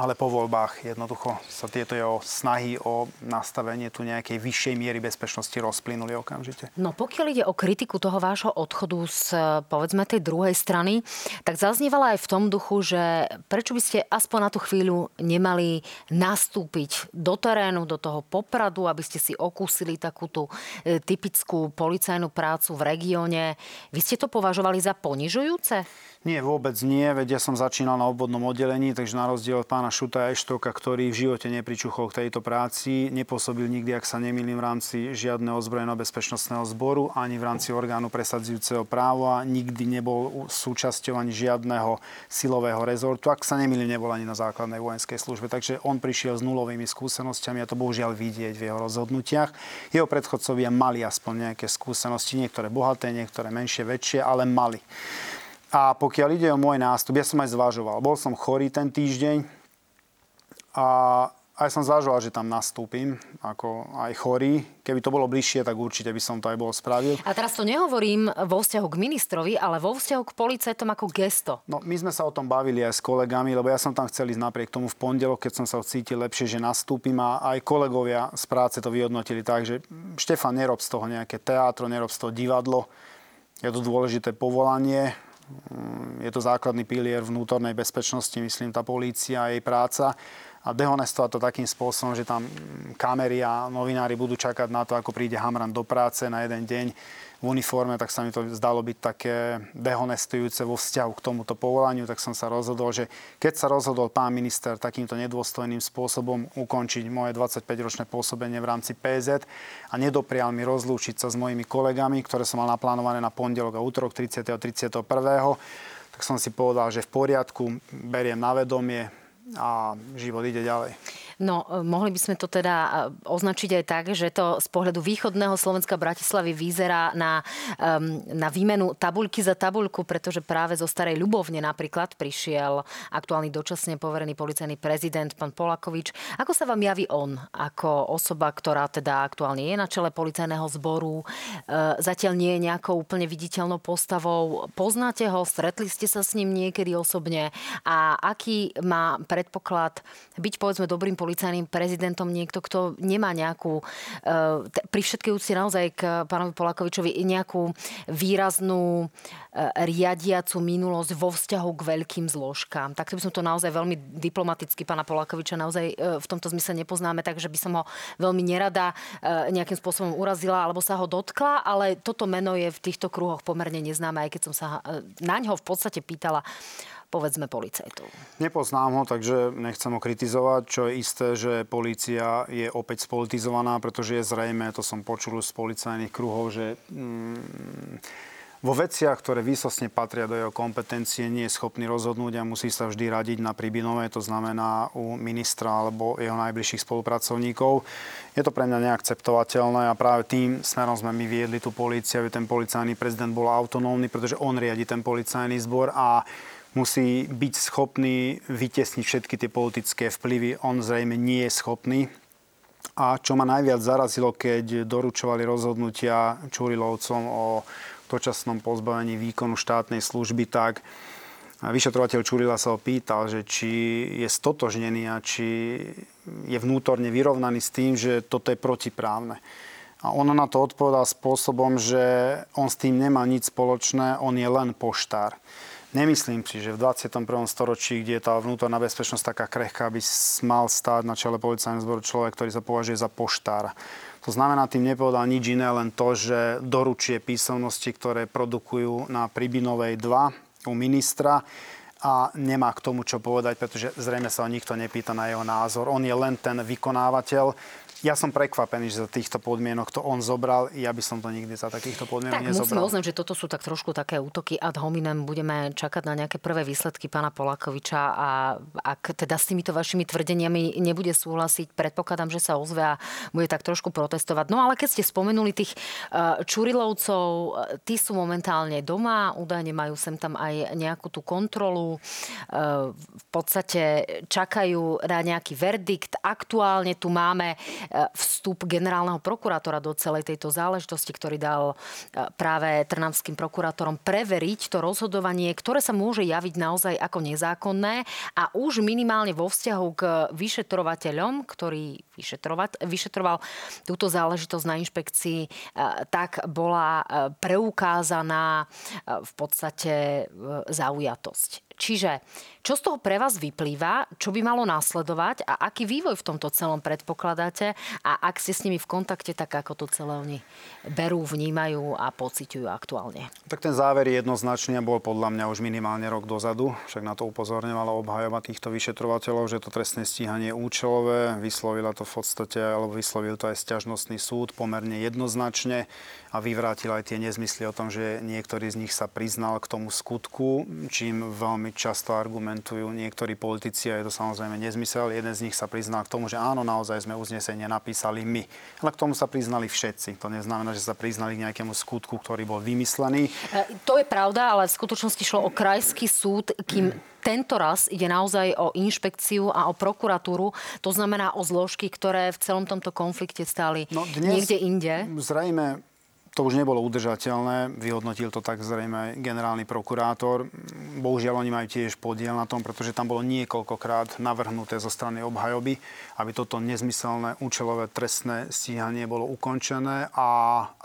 ale po voľbách jednoducho sa tieto jeho snahy o nastavenie tu nejakej vyššej miery bezpečnosti rozplynuli okamžite. No pokiaľ ide o kritiku toho vášho odchodu z povedzme tej druhej strany, tak zaznievala aj v tom duchu, že prečo by ste aspoň na tú chvíľu nemali nastúpiť do terénu, do toho popradu, aby ste si okúsili takúto e, typickú policajnú prácu v regióne. Vy ste to považovali za ponižujúce? Nie, vôbec nie, veď ja som začínal na obvodnom oddelení, takže na rozdiel od pána Šuta Eštoka, ktorý v živote nepričuchol k tejto práci, nepôsobil nikdy, ak sa nemýlim, v rámci žiadneho ozbrojeného bezpečnostného zboru, ani v rámci orgánu presadzujúceho práva, nikdy nebol súčasťou ani žiadneho silového rezortu, ak sa nemýlim, nebol ani na základnej vojenskej službe. Takže on prišiel s nulovými skúsenostiami a to bohužiaľ vidieť v jeho rozhodnutiach. Jeho predchodcovia mali aspoň nejaké skúsenosti, niektoré bohaté, niektoré menšie, väčšie, ale mali. A pokiaľ ide o môj nástup, ja som aj zvažoval. Bol som chorý ten týždeň a aj som zvažoval, že tam nastúpim ako aj chorý. Keby to bolo bližšie, tak určite by som to aj bol spravil. A teraz to nehovorím vo vzťahu k ministrovi, ale vo vzťahu k policajtom ako gesto. No, my sme sa o tom bavili aj s kolegami, lebo ja som tam chcel ísť napriek tomu v pondelok, keď som sa cítil lepšie, že nastúpim a aj kolegovia z práce to vyhodnotili tak, že Štefan, nerob z toho nejaké teátro, nerob z toho divadlo. Je to dôležité povolanie, Mm, je to základný pilier vnútornej bezpečnosti, myslím, tá polícia a jej práca a dehonestovať to takým spôsobom, že tam kamery a novinári budú čakať na to, ako príde Hamran do práce na jeden deň v uniforme, tak sa mi to zdalo byť také dehonestujúce vo vzťahu k tomuto povolaniu, tak som sa rozhodol, že keď sa rozhodol pán minister takýmto nedôstojným spôsobom ukončiť moje 25-ročné pôsobenie v rámci PZ a nedoprial mi rozlúčiť sa s mojimi kolegami, ktoré som mal naplánované na pondelok a útorok 30. a 31. tak som si povedal, že v poriadku, beriem na vedomie, a život ide ďalej. No, e, mohli by sme to teda e, označiť aj tak, že to z pohľadu východného Slovenska Bratislavy vyzerá na, na výmenu tabuľky za tabuľku, pretože práve zo Starej Ľubovne napríklad prišiel aktuálny dočasne poverený policajný prezident, pán Polakovič. Ako sa vám javí on ako osoba, ktorá teda aktuálne je na čele policajného zboru, e, zatiaľ nie je nejakou úplne viditeľnou postavou. Poznáte ho, stretli ste sa s ním niekedy osobne a aký má predpoklad byť povedzme dobrým policajným policajným prezidentom niekto, kto nemá nejakú, pri všetkej úcti naozaj k pánovi Polakovičovi, nejakú výraznú riadiacu minulosť vo vzťahu k veľkým zložkám. Takto by som to naozaj veľmi diplomaticky pána Polakoviča naozaj v tomto zmysle nepoznáme, takže by som ho veľmi nerada nejakým spôsobom urazila alebo sa ho dotkla, ale toto meno je v týchto kruhoch pomerne neznáme, aj keď som sa na ňo v podstate pýtala povedzme policajtov. Nepoznám ho, takže nechcem ho kritizovať, čo je isté, že policia je opäť spolitizovaná, pretože je zrejme, to som počul z policajných kruhov, že mm, vo veciach, ktoré výsostne patria do jeho kompetencie, nie je schopný rozhodnúť a musí sa vždy radiť na Pribinové, to znamená u ministra alebo jeho najbližších spolupracovníkov. Je to pre mňa neakceptovateľné a práve tým smerom sme my viedli tú políciu, aby ten policajný prezident bol autonómny, pretože on riadi ten policajný zbor a musí byť schopný vytesniť všetky tie politické vplyvy. On zrejme nie je schopný. A čo ma najviac zarazilo, keď doručovali rozhodnutia Čurilovcom o dočasnom pozbavení výkonu štátnej služby, tak vyšetrovateľ Čurila sa ho pýtal, že či je stotožnený a či je vnútorne vyrovnaný s tým, že toto je protiprávne. A on na to odpovedal spôsobom, že on s tým nemá nič spoločné, on je len poštár. Nemyslím si, že v 21. storočí, kde je tá vnútorná bezpečnosť taká krehká, by mal stáť na čele policajného zboru človek, ktorý sa považuje za poštára. To znamená, tým nepovedal nič iné, len to, že doručuje písomnosti, ktoré produkujú na Pribinovej 2 u ministra a nemá k tomu čo povedať, pretože zrejme sa ho nikto nepýta na jeho názor. On je len ten vykonávateľ ja som prekvapený, že za týchto podmienok to on zobral. Ja by som to nikdy za takýchto podmienok tak, nezobral. musíme uznať, že toto sú tak trošku také útoky ad hominem. Budeme čakať na nejaké prvé výsledky pána Polakoviča a ak teda s týmito vašimi tvrdeniami nebude súhlasiť, predpokladám, že sa ozve a bude tak trošku protestovať. No ale keď ste spomenuli tých e, Čurilovcov, e, tí sú momentálne doma, údajne majú sem tam aj nejakú tú kontrolu. E, v podstate čakajú na nejaký verdikt. Aktuálne tu máme vstup generálneho prokurátora do celej tejto záležitosti, ktorý dal e, práve trnavským prokurátorom preveriť to rozhodovanie, ktoré sa môže javiť naozaj ako nezákonné a už minimálne vo vzťahu k vyšetrovateľom, ktorý vyšetroval túto záležitosť na inšpekcii, e, tak bola e, preukázaná v podstate zaujatosť. Čiže čo z toho pre vás vyplýva, čo by malo následovať a aký vývoj v tomto celom predpokladáte a ak ste s nimi v kontakte, tak ako to celé oni berú, vnímajú a pociťujú aktuálne? Tak ten záver jednoznačne bol podľa mňa už minimálne rok dozadu, však na to upozorňovala obhajoba týchto vyšetrovateľov, že to trestné stíhanie je účelové, vyslovila to v podstate, alebo vyslovil to aj sťažnostný súd pomerne jednoznačne a vyvrátil aj tie nezmysly o tom, že niektorý z nich sa priznal k tomu skutku, čím veľmi často argument argumentujú niektorí politici a je to samozrejme nezmysel. Jeden z nich sa priznal k tomu, že áno, naozaj sme uznesenie napísali my. Ale k tomu sa priznali všetci. To neznamená, že sa priznali k nejakému skutku, ktorý bol vymyslený. E, to je pravda, ale v skutočnosti šlo o krajský súd, kým tento raz ide naozaj o inšpekciu a o prokuratúru, to znamená o zložky, ktoré v celom tomto konflikte stáli no dnes niekde inde. Zrejme to už nebolo udržateľné, vyhodnotil to tak zrejme generálny prokurátor. Bohužiaľ oni majú tiež podiel na tom, pretože tam bolo niekoľkokrát navrhnuté zo strany obhajoby, aby toto nezmyselné účelové trestné stíhanie bolo ukončené a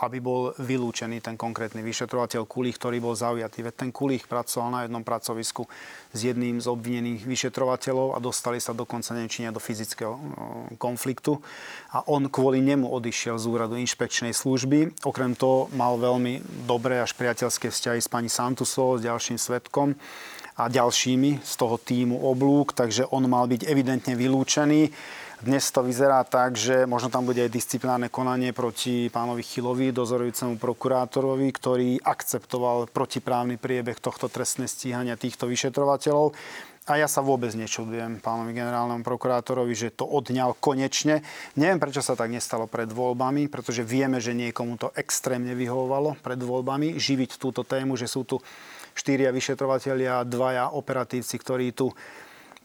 aby bol vylúčený ten konkrétny vyšetrovateľ Kulých, ktorý bol zaujatý. Veď ten Kulých pracoval na jednom pracovisku s jedným z obvinených vyšetrovateľov a dostali sa dokonca nečine do fyzického konfliktu. A on kvôli nemu odišiel z úradu inšpekčnej služby. Okrem toho mal veľmi dobré až priateľské vzťahy s pani Santusovou, s ďalším svetkom a ďalšími z toho týmu oblúk, takže on mal byť evidentne vylúčený. Dnes to vyzerá tak, že možno tam bude aj disciplinárne konanie proti pánovi Chylovi, dozorujúcemu prokurátorovi, ktorý akceptoval protiprávny priebeh tohto trestné stíhania týchto vyšetrovateľov. A ja sa vôbec nečudujem pánovi generálnemu prokurátorovi, že to odňal konečne. Neviem, prečo sa tak nestalo pred voľbami, pretože vieme, že niekomu to extrémne vyhovovalo pred voľbami živiť túto tému, že sú tu štyria vyšetrovateľia dvaja operatívci, ktorí tu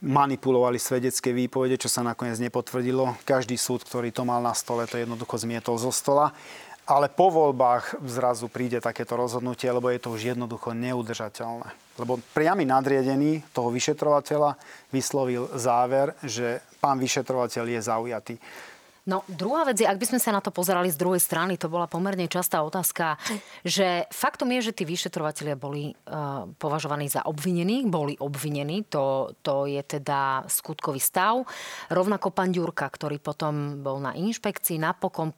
manipulovali svedecké výpovede, čo sa nakoniec nepotvrdilo. Každý súd, ktorý to mal na stole, to jednoducho zmietol zo stola. ale po voľbách zrazu príde takéto rozhodnutie, lebo je to už jednoducho neudržateľné. Lebo priamy nadriedený toho vyšetrovateľa vyslovil záver, že pán vyšetrovateľ je zaujatý. No druhá vec je, ak by sme sa na to pozerali z druhej strany, to bola pomerne častá otázka, že faktom je, že tí vyšetrovateľia boli uh, považovaní za obvinených, boli obvinení, to, to je teda skutkový stav. Rovnako pán Ďurka, ktorý potom bol na inšpekcii, napokon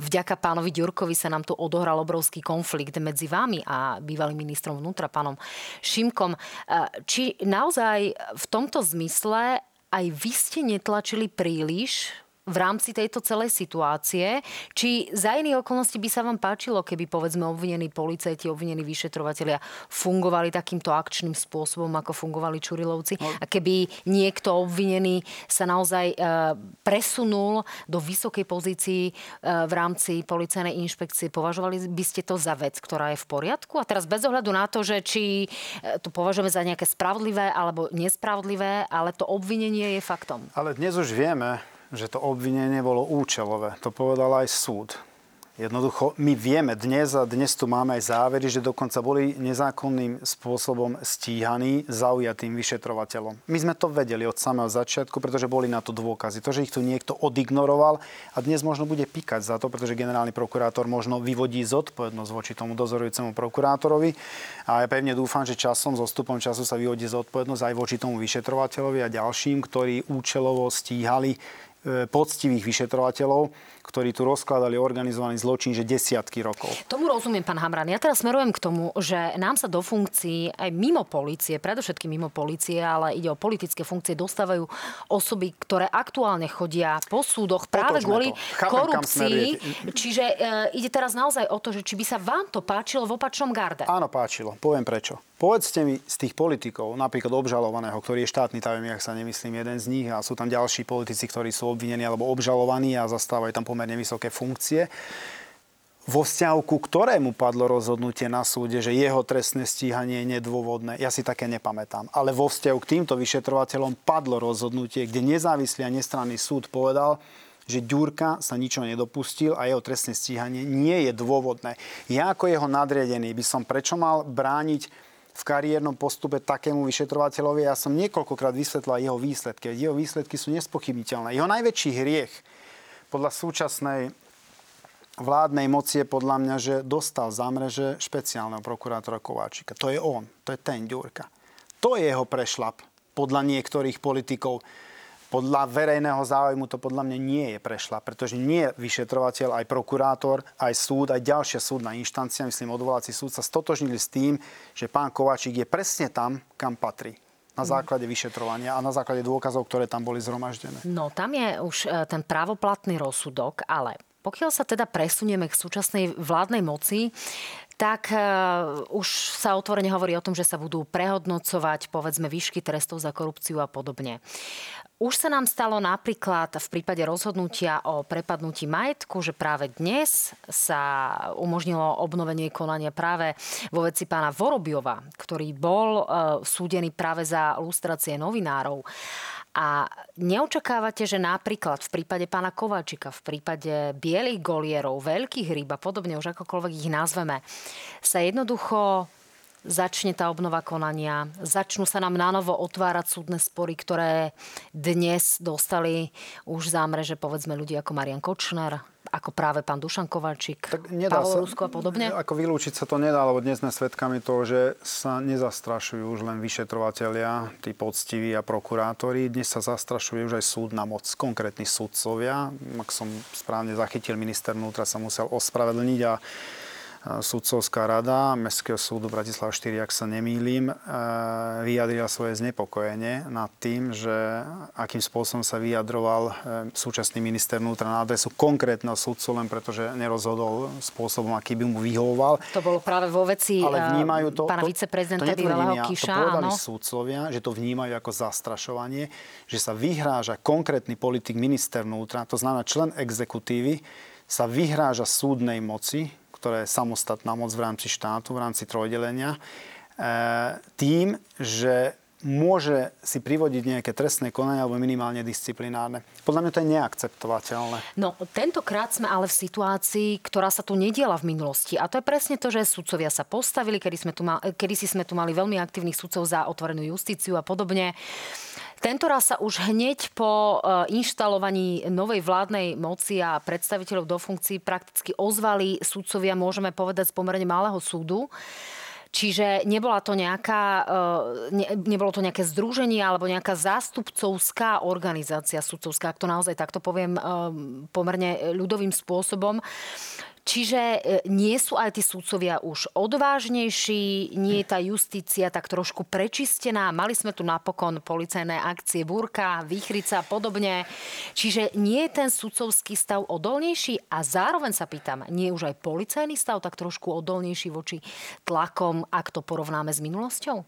vďaka pánovi Ďurkovi sa nám tu odohral obrovský konflikt medzi vami a bývalým ministrom vnútra, pánom Šimkom. Či naozaj v tomto zmysle aj vy ste netlačili príliš v rámci tejto celej situácie, či za iné okolnosti by sa vám páčilo, keby povedzme obvinení policajti, obvinení vyšetrovateľia fungovali takýmto akčným spôsobom, ako fungovali Čurilovci no. a keby niekto obvinený sa naozaj e, presunul do vysokej pozícii e, v rámci policajnej inšpekcie, považovali by ste to za vec, ktorá je v poriadku? A teraz bez ohľadu na to, že či e, to považujeme za nejaké spravodlivé alebo nespravodlivé, ale to obvinenie je faktom. Ale dnes už vieme, že to obvinenie bolo účelové. To povedal aj súd. Jednoducho, my vieme dnes, a dnes tu máme aj závery, že dokonca boli nezákonným spôsobom stíhaní zaujatým vyšetrovateľom. My sme to vedeli od samého začiatku, pretože boli na to dôkazy. To, že ich tu niekto odignoroval a dnes možno bude pikať za to, pretože generálny prokurátor možno vyvodí zodpovednosť voči tomu dozorujúcemu prokurátorovi. A ja pevne dúfam, že časom, so stupom času sa vyvodí zodpovednosť aj voči tomu vyšetrovateľovi a ďalším, ktorí účelovo stíhali poctivých vyšetrovateľov, ktorí tu rozkladali organizovaný zločin, že desiatky rokov. Tomu rozumiem, pán Hamran. Ja teraz smerujem k tomu, že nám sa do funkcií aj mimo polície, predovšetkým mimo polície, ale ide o politické funkcie, dostávajú osoby, ktoré aktuálne chodia po súdoch práve Otočme kvôli Chápem, korupcii. Čiže e, ide teraz naozaj o to, že či by sa vám to páčilo v opačnom garde. Áno, páčilo. Poviem prečo. Povedzte mi z tých politikov, napríklad obžalovaného, ktorý je štátny tajomník, ak sa nemyslím, jeden z nich, a sú tam ďalší politici, ktorí sú obvinení alebo obžalovaní a zastávajú tam pomerne vysoké funkcie, vo vzťahu ku ktorému padlo rozhodnutie na súde, že jeho trestné stíhanie je nedôvodné, ja si také nepamätám. Ale vo vzťahu k týmto vyšetrovateľom padlo rozhodnutie, kde nezávislý a nestranný súd povedal, že Ďurka sa ničo nedopustil a jeho trestné stíhanie nie je dôvodné. Ja ako jeho nadriadený by som prečo mal brániť v kariérnom postupe takému vyšetrovateľovi. Ja som niekoľkokrát vysvetlil jeho výsledky. Jeho výsledky sú nespochybniteľné. Jeho najväčší hriech podľa súčasnej vládnej moci je podľa mňa, že dostal za mreže špeciálneho prokurátora Kováčika. To je on, to je ten Ďurka. To je jeho prešlap podľa niektorých politikov podľa verejného záujmu to podľa mňa nie je prešla, pretože nie vyšetrovateľ, aj prokurátor, aj súd, aj ďalšia súdna inštancia, myslím odvolací súd, sa stotožnili s tým, že pán Kovačík je presne tam, kam patrí na základe vyšetrovania a na základe dôkazov, ktoré tam boli zhromaždené. No, tam je už e, ten právoplatný rozsudok, ale pokiaľ sa teda presunieme k súčasnej vládnej moci, tak uh, už sa otvorene hovorí o tom, že sa budú prehodnocovať povedzme výšky trestov za korupciu a podobne. Už sa nám stalo napríklad v prípade rozhodnutia o prepadnutí majetku, že práve dnes sa umožnilo obnovenie konania práve vo veci pána Vorobiova, ktorý bol uh, súdený práve za lustrácie novinárov. A neočakávate, že napríklad v prípade pána Kováčika, v prípade bielých golierov, veľkých rýb a podobne, už akokoľvek ich nazveme, sa jednoducho začne tá obnova konania, začnú sa nám nanovo otvárať súdne spory, ktoré dnes dostali už zámre, že povedzme ľudia ako Marian Kočner, ako práve pán Dušan Kovalčík, Paolo Rusko a podobne? Ako vylúčiť sa to nedá, lebo dnes sme svedkami toho, že sa nezastrašujú už len vyšetrovateľia, tí poctiví a prokurátori. Dnes sa zastrašuje už aj súdna moc, konkrétni súdcovia. Ak som správne zachytil, minister vnútra sa musel ospravedlniť a Sudcovská rada Mestského súdu Bratislava 4, ak sa nemýlim, e, vyjadrila svoje znepokojenie nad tým, že akým spôsobom sa vyjadroval e, súčasný minister vnútra na adresu konkrétneho súdcu, len pretože nerozhodol spôsobom, aký by mu vyhovoval. To bolo práve vo veci Ale e, vnímajú to, pána viceprezidenta bývalého Kiša. To povedali áno. súdcovia, že to vnímajú ako zastrašovanie, že sa vyhráža konkrétny politik minister vnútra, to znamená člen exekutívy, sa vyhráža súdnej moci, ktoré je samostatná moc v rámci štátu, v rámci trojdelenia, e, tým, že môže si privodiť nejaké trestné konanie alebo minimálne disciplinárne. Podľa mňa to je neakceptovateľné. No, tentokrát sme ale v situácii, ktorá sa tu nediela v minulosti. A to je presne to, že sudcovia sa postavili, kedy, sme tu mal, kedy si sme tu mali veľmi aktívnych sudcov za otvorenú justíciu a podobne. Tento sa už hneď po e, inštalovaní novej vládnej moci a predstaviteľov do funkcií prakticky ozvali sudcovia, môžeme povedať, z pomerne malého súdu. Čiže nebola to nejaká, e, ne, nebolo to nejaké združenie alebo nejaká zástupcovská organizácia sudcovská, ak to naozaj takto poviem e, pomerne ľudovým spôsobom. Čiže e, nie sú aj tí súdcovia už odvážnejší, nie je tá justícia tak trošku prečistená. Mali sme tu napokon policajné akcie Búrka, Výchrica a podobne. Čiže nie je ten sudcovský stav odolnejší a zároveň sa pýtam, nie je už aj policajný stav tak trošku odolnejší voči tlakom, ak to porovnáme s minulosťou?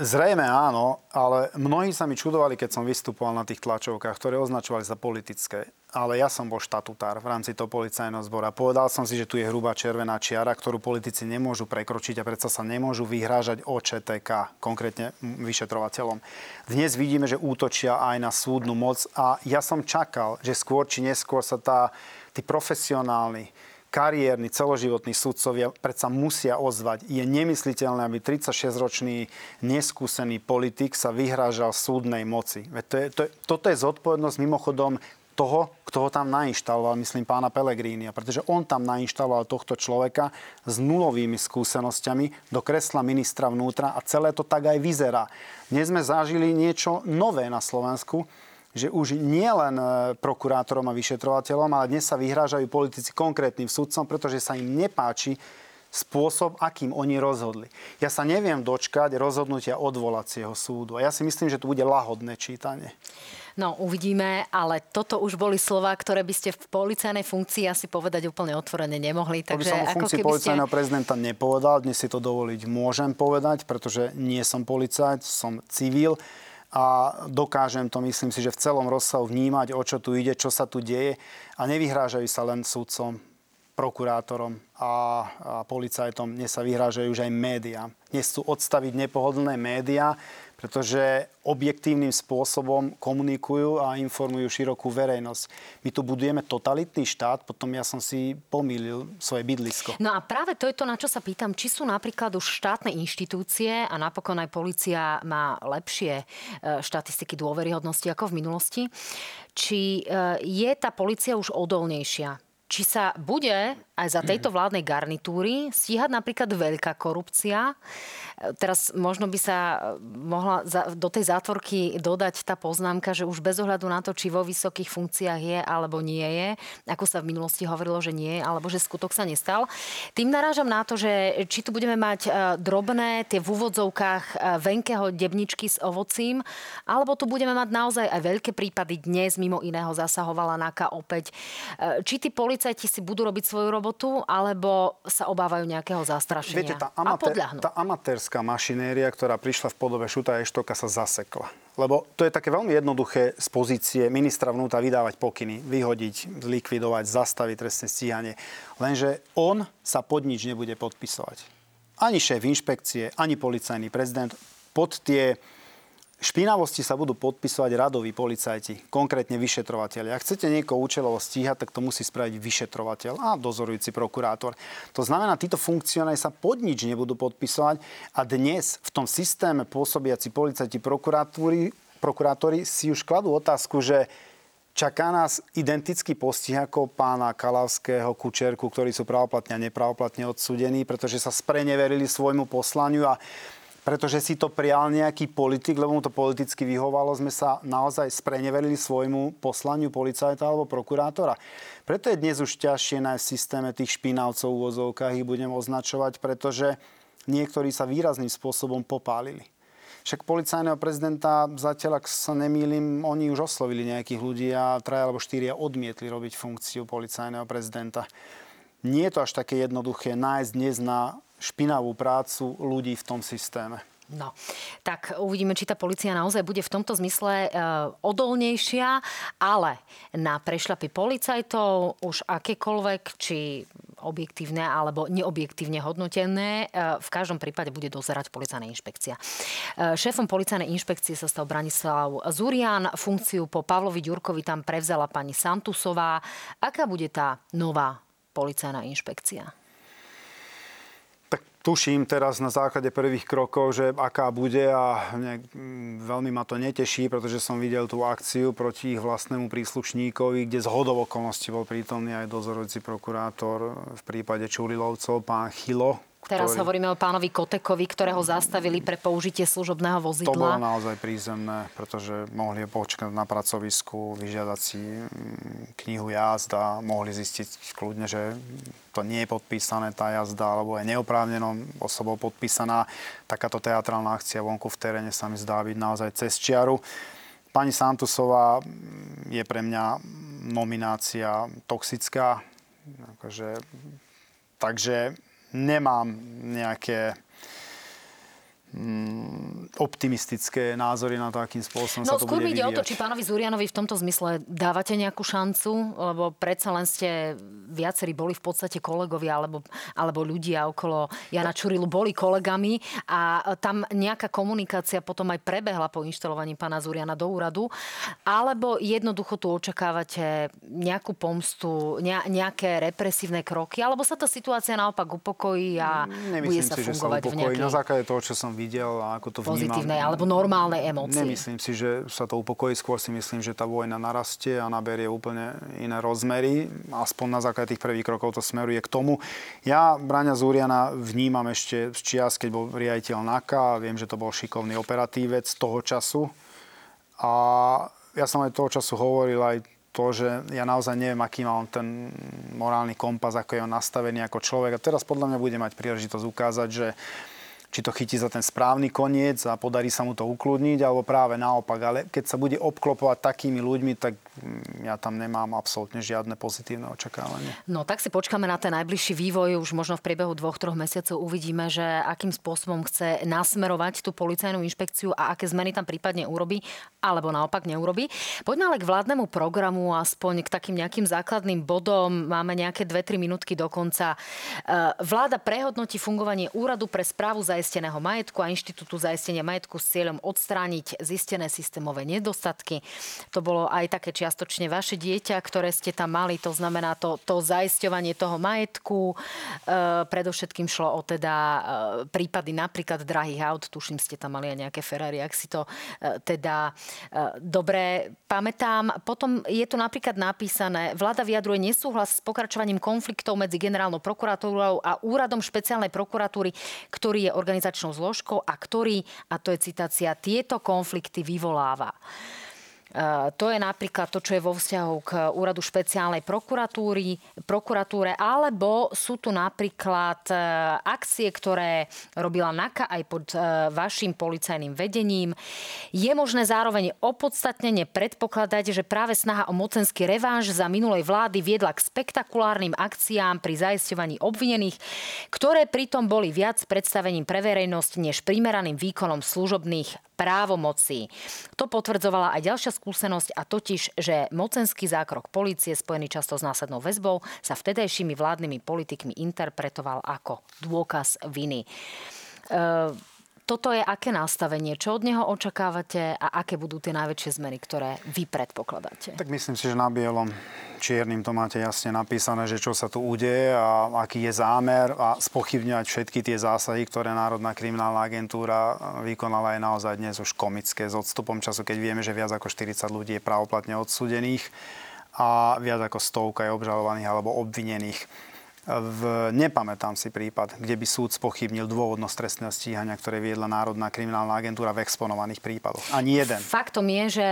Zrejme áno, ale mnohí sa mi čudovali, keď som vystupoval na tých tlačovkách, ktoré označovali za politické. Ale ja som bol štatutár v rámci toho policajného zbora. Povedal som si, že tu je hrubá červená čiara, ktorú politici nemôžu prekročiť a predsa sa nemôžu vyhrážať OČTK, konkrétne vyšetrovateľom. Dnes vidíme, že útočia aj na súdnu moc a ja som čakal, že skôr či neskôr sa tá, tí profesionálni, kariérni, celoživotní sudcovia predsa musia ozvať. Je nemysliteľné, aby 36-ročný neskúsený politik sa vyhrážal súdnej moci. To je, to je, toto je zodpovednosť mimochodom toho, kto ho tam nainštaloval, myslím pána Pelegrínia, pretože on tam nainštaloval tohto človeka s nulovými skúsenosťami do kresla ministra vnútra a celé to tak aj vyzerá. Dnes sme zažili niečo nové na Slovensku, že už nie len e, prokurátorom a vyšetrovateľom, ale dnes sa vyhrážajú politici konkrétnym sudcom, pretože sa im nepáči spôsob, akým oni rozhodli. Ja sa neviem dočkať rozhodnutia odvolacieho súdu. A ja si myslím, že to bude lahodné čítanie. No, uvidíme, ale toto už boli slova, ktoré by ste v policajnej funkcii asi povedať úplne otvorene nemohli. Takže to by som v funkcii policajného ste... prezidenta nepovedal, dnes si to dovoliť môžem povedať, pretože nie som policajt, som civil a dokážem to, myslím si, že v celom rozsahu vnímať, o čo tu ide, čo sa tu deje a nevyhrážajú sa len sudcom, prokurátorom a, a policajtom, dnes sa vyhrážajú už aj médiá. Dnes chcú odstaviť nepohodlné médiá, pretože objektívnym spôsobom komunikujú a informujú širokú verejnosť. My tu budujeme totalitný štát, potom ja som si pomýlil svoje bydlisko. No a práve to je to, na čo sa pýtam, či sú napríklad už štátne inštitúcie a napokon aj policia má lepšie e, štatistiky dôveryhodnosti ako v minulosti, či e, je tá policia už odolnejšia či sa bude aj za tejto vládnej garnitúry stíhať napríklad veľká korupcia. Teraz možno by sa mohla do tej zátvorky dodať tá poznámka, že už bez ohľadu na to, či vo vysokých funkciách je alebo nie je, ako sa v minulosti hovorilo, že nie alebo že skutok sa nestal. Tým narážam na to, že či tu budeme mať e, drobné, tie v úvodzovkách e, venkého debničky s ovocím, alebo tu budeme mať naozaj aj veľké prípady. Dnes mimo iného zasahovala NAKA opäť. E, či tí policajti si budú robiť svoju robotu, robotu, alebo sa obávajú nejakého zastrašenia Viete, tá, amatér, tá amatérska mašinéria, ktorá prišla v podobe Šuta Eštoka, sa zasekla. Lebo to je také veľmi jednoduché z pozície ministra vnútra vydávať pokyny, vyhodiť, zlikvidovať, zastaviť trestné stíhanie. Lenže on sa pod nič nebude podpisovať. Ani šéf inšpekcie, ani policajný prezident pod tie špinavosti sa budú podpisovať radoví policajti, konkrétne vyšetrovateľi. Ak chcete niekoho účelovo stíhať, tak to musí spraviť vyšetrovateľ a dozorujúci prokurátor. To znamená, títo funkcionári sa pod nič nebudú podpisovať a dnes v tom systéme pôsobiaci policajti prokurátori si už kladú otázku, že Čaká nás identický postih ako pána Kalavského, Kučerku, ktorí sú pravoplatne a nepravoplatne odsudení, pretože sa spreneverili svojmu poslaniu a pretože si to prial nejaký politik, lebo mu to politicky vyhovalo, sme sa naozaj spreneverili svojmu poslaniu policajta alebo prokurátora. Preto je dnes už ťažšie nájsť v systéme tých špinavcov v úvozovkách, ich budem označovať, pretože niektorí sa výrazným spôsobom popálili. Však policajného prezidenta zatiaľ, ak sa nemýlim, oni už oslovili nejakých ľudí a traja alebo štyria odmietli robiť funkciu policajného prezidenta. Nie je to až také jednoduché nájsť dnes na špinavú prácu ľudí v tom systéme. No, tak uvidíme, či tá policia naozaj bude v tomto zmysle e, odolnejšia, ale na prešľapy policajtov už akékoľvek, či objektívne alebo neobjektívne hodnotené. E, v každom prípade bude dozerať policajná inšpekcia. E, šéfom policajnej inšpekcie sa stal Branislav Zurian. Funkciu po Pavlovi Ďurkovi tam prevzala pani Santusová. Aká bude tá nová policajná inšpekcia? Tuším teraz na základe prvých krokov, že aká bude a ne, veľmi ma to neteší, pretože som videl tú akciu proti ich vlastnému príslušníkovi, kde z hodov okolností bol prítomný aj dozorujúci prokurátor v prípade Čurilovcov, pán Chilo, Teraz ktorý... hovoríme o pánovi Kotekovi, ktorého zastavili pre použitie služobného vozidla. To bolo naozaj prízemné, pretože mohli počkať na pracovisku, vyžiadať si mm, knihu jazda, mohli zistiť kľudne, že to nie je podpísané tá jazda, alebo je neoprávnenou osobou podpísaná. Takáto teatrálna akcia vonku v teréne sa mi zdá byť naozaj cez čiaru. Pani Santusová mm, je pre mňa nominácia toxická. Akože, takže nemám nejaké optimistické názory na to, akým spôsobom no, sa to bude ide o to, či pánovi Zurianovi v tomto zmysle dávate nejakú šancu, lebo predsa len ste viacerí boli v podstate kolegovia alebo, alebo ľudia okolo Jana Čurilu boli kolegami a tam nejaká komunikácia potom aj prebehla po inštalovaní pána Zuriana do úradu, alebo jednoducho tu očakávate nejakú pomstu, nejaké represívne kroky, alebo sa tá situácia naopak upokojí a Nemyslím bude sa si, fungovať že sa upokojí. v nejakej... Na základe toho, čo som videl a ako to vnímam. Pozitívnej alebo normálnej emócie. Nemyslím si, že sa to upokojí. Skôr si myslím, že tá vojna narastie a naberie úplne iné rozmery. Aspoň na základe tých prvých krokov to smeruje k tomu. Ja Braňa Zúriana vnímam ešte z čias, keď bol riaditeľ NAKA. Viem, že to bol šikovný operatívec toho času. A ja som aj toho času hovoril aj to, že ja naozaj neviem, aký mám ten morálny kompas, ako je on nastavený ako človek. A teraz podľa mňa bude mať príležitosť ukázať, že či to chytí za ten správny koniec a podarí sa mu to ukludniť, alebo práve naopak. Ale keď sa bude obklopovať takými ľuďmi, tak mm, ja tam nemám absolútne žiadne pozitívne očakávanie. No tak si počkáme na ten najbližší vývoj. Už možno v priebehu dvoch, troch mesiacov uvidíme, že akým spôsobom chce nasmerovať tú policajnú inšpekciu a aké zmeny tam prípadne urobí, alebo naopak neurobi. Poďme ale k vládnemu programu, aspoň k takým nejakým základným bodom. Máme nejaké 2-3 minútky do konca. E, vláda prehodnotí fungovanie úradu pre správu za zaisteného majetku a Inštitútu zaistenia majetku s cieľom odstrániť zistené systémové nedostatky. To bolo aj také čiastočne vaše dieťa, ktoré ste tam mali, to znamená to, to zaisťovanie toho majetku. E, predovšetkým šlo o teda e, prípady napríklad drahých aut, tuším, ste tam mali aj nejaké Ferrari, ak si to e, teda e, dobre pamätám. Potom je tu napríklad napísané, vláda vyjadruje nesúhlas s pokračovaním konfliktov medzi generálnou prokuratúrou a úradom špeciálnej prokuratúry, ktorý je organizovaný organizačnou zložkou a ktorý, a to je citácia, tieto konflikty vyvoláva. Eh, to je napríklad to, čo je vo vzťahu k úradu špeciálnej prokuratúry, prokuratúre, alebo sú tu napríklad eh, akcie, ktoré robila NAKA aj pod eh, vašim policajným vedením. Je možné zároveň opodstatnene predpokladať, že práve snaha o mocenský reváž za minulej vlády viedla k spektakulárnym akciám pri zaisťovaní obvinených, ktoré pritom boli viac predstavením pre verejnosť než primeraným výkonom služobných právomocí. To potvrdzovala aj ďalšia skúsenosť a totiž, že mocenský zákrok policie spojený často s následnou väzbou sa vtedajšími vládnymi politikmi interpretoval ako dôkaz viny. E- toto je aké nastavenie? Čo od neho očakávate a aké budú tie najväčšie zmeny, ktoré vy predpokladáte? Tak myslím si, že na bielom čiernym to máte jasne napísané, že čo sa tu udeje a aký je zámer a spochybňovať všetky tie zásahy, ktoré Národná kriminálna agentúra vykonala je naozaj dnes už komické s odstupom času, keď vieme, že viac ako 40 ľudí je právoplatne odsudených a viac ako stovka je obžalovaných alebo obvinených v, nepamätám si prípad, kde by súd spochybnil dôvodnosť trestného stíhania, ktoré viedla Národná kriminálna agentúra v exponovaných prípadoch. Ani jeden. Faktom je, že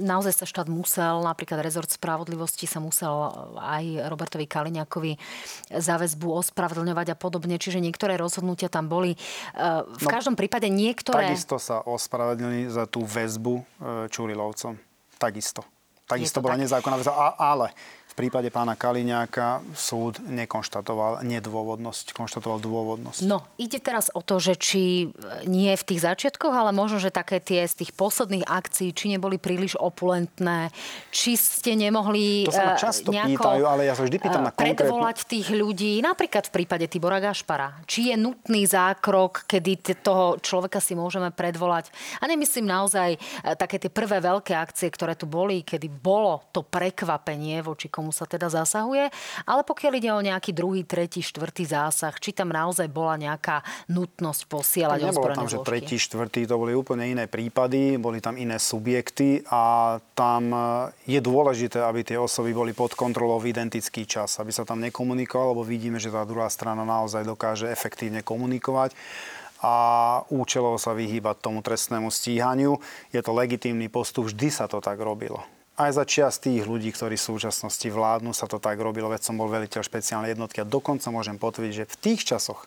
naozaj sa štát musel, napríklad rezort spravodlivosti sa musel aj Robertovi Kaliňakovi za väzbu ospravedlňovať a podobne, čiže niektoré rozhodnutia tam boli. V no, každom prípade niektoré... Takisto sa ospravedlnili za tú väzbu e, Čurilovcom. Takisto. Takisto bola tak? nezákonná väzba. Ale prípade pána Kaliňáka súd nekonštatoval nedôvodnosť, konštatoval dôvodnosť. No, ide teraz o to, že či nie v tých začiatkoch, ale možno, že také tie z tých posledných akcií, či neboli príliš opulentné, či ste nemohli to sa ma často nejako pýtajú, ale ja sa vždy pýtam na predvolať tých ľudí, napríklad v prípade Tibora Gašpara. Či je nutný zákrok, kedy toho človeka si môžeme predvolať. A nemyslím naozaj e, také tie prvé veľké akcie, ktoré tu boli, kedy bolo to prekvapenie, voči komu sa teda zasahuje, ale pokiaľ ide o nejaký druhý, tretí, štvrtý zásah, či tam naozaj bola nejaká nutnosť posielať Nebolo tam, že tretí, štvrtý, to boli úplne iné prípady, boli tam iné subjekty a tam e, je dôležité, aby tie osoby boli pod kontrolou v identický čas, aby sa tam nekomunikoval, lebo vidíme, že tá druhá strana naozaj dokáže efektívne komunikovať a účelovo sa vyhýbať tomu trestnému stíhaniu. Je to legitímny postup, vždy sa to tak robilo aj za čias tých ľudí, ktorí v súčasnosti vládnu, sa to tak robilo, veď som bol veliteľ špeciálnej jednotky a dokonca môžem potvrdiť, že v tých časoch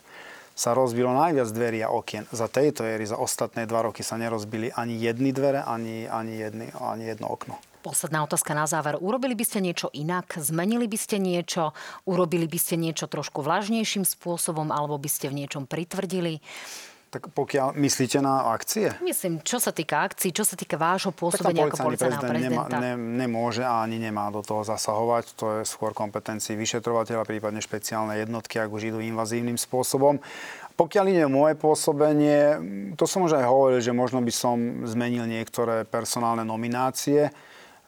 sa rozbilo najviac dverí a okien. Za tejto éry, za ostatné dva roky sa nerozbili ani jedny dvere, ani, ani, jedny, ani jedno okno. Posledná otázka na záver. Urobili by ste niečo inak? Zmenili by ste niečo? Urobili by ste niečo trošku vlažnejším spôsobom? Alebo by ste v niečom pritvrdili? Tak pokiaľ myslíte na akcie? Myslím, čo sa týka akcií, čo sa týka vášho pôsobenia ako policajného prezidenta. Nemá, ne, nemôže a ani nemá do toho zasahovať. To je skôr kompetencii vyšetrovateľa, prípadne špeciálne jednotky, ak už idú invazívnym spôsobom. Pokiaľ ide o moje pôsobenie, to som už aj hovoril, že možno by som zmenil niektoré personálne nominácie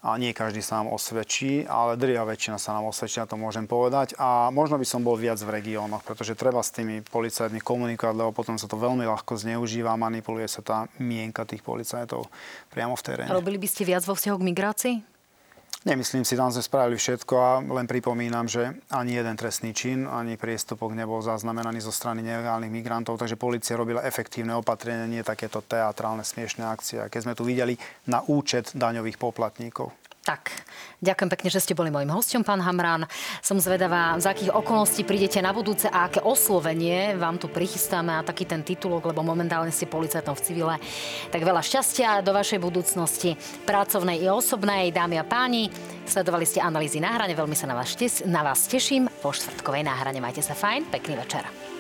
a nie každý sa nám osvedčí, ale drvia väčšina sa nám osvedčí, to môžem povedať. A možno by som bol viac v regiónoch, pretože treba s tými policajtmi komunikovať, lebo potom sa to veľmi ľahko zneužíva, manipuluje sa tá mienka tých policajtov priamo v teréne. Robili by ste viac vo vzťahu k migrácii? Nemyslím si, tam sme spravili všetko a len pripomínam, že ani jeden trestný čin, ani priestupok nebol zaznamenaný zo strany nelegálnych migrantov, takže policia robila efektívne opatrenie, nie takéto teatrálne smiešné akcie, aké sme tu videli na účet daňových poplatníkov. Tak, ďakujem pekne, že ste boli môjim hostom, pán Hamran. Som zvedavá, z akých okolností prídete na budúce a aké oslovenie vám tu prichystáme a taký ten titulok, lebo momentálne ste policajtom v civile. Tak veľa šťastia do vašej budúcnosti, pracovnej i osobnej, dámy a páni. Sledovali ste analýzy na hrane, veľmi sa na vás, na vás teším. Po štvrtkovej náhrane majte sa fajn, pekný večer.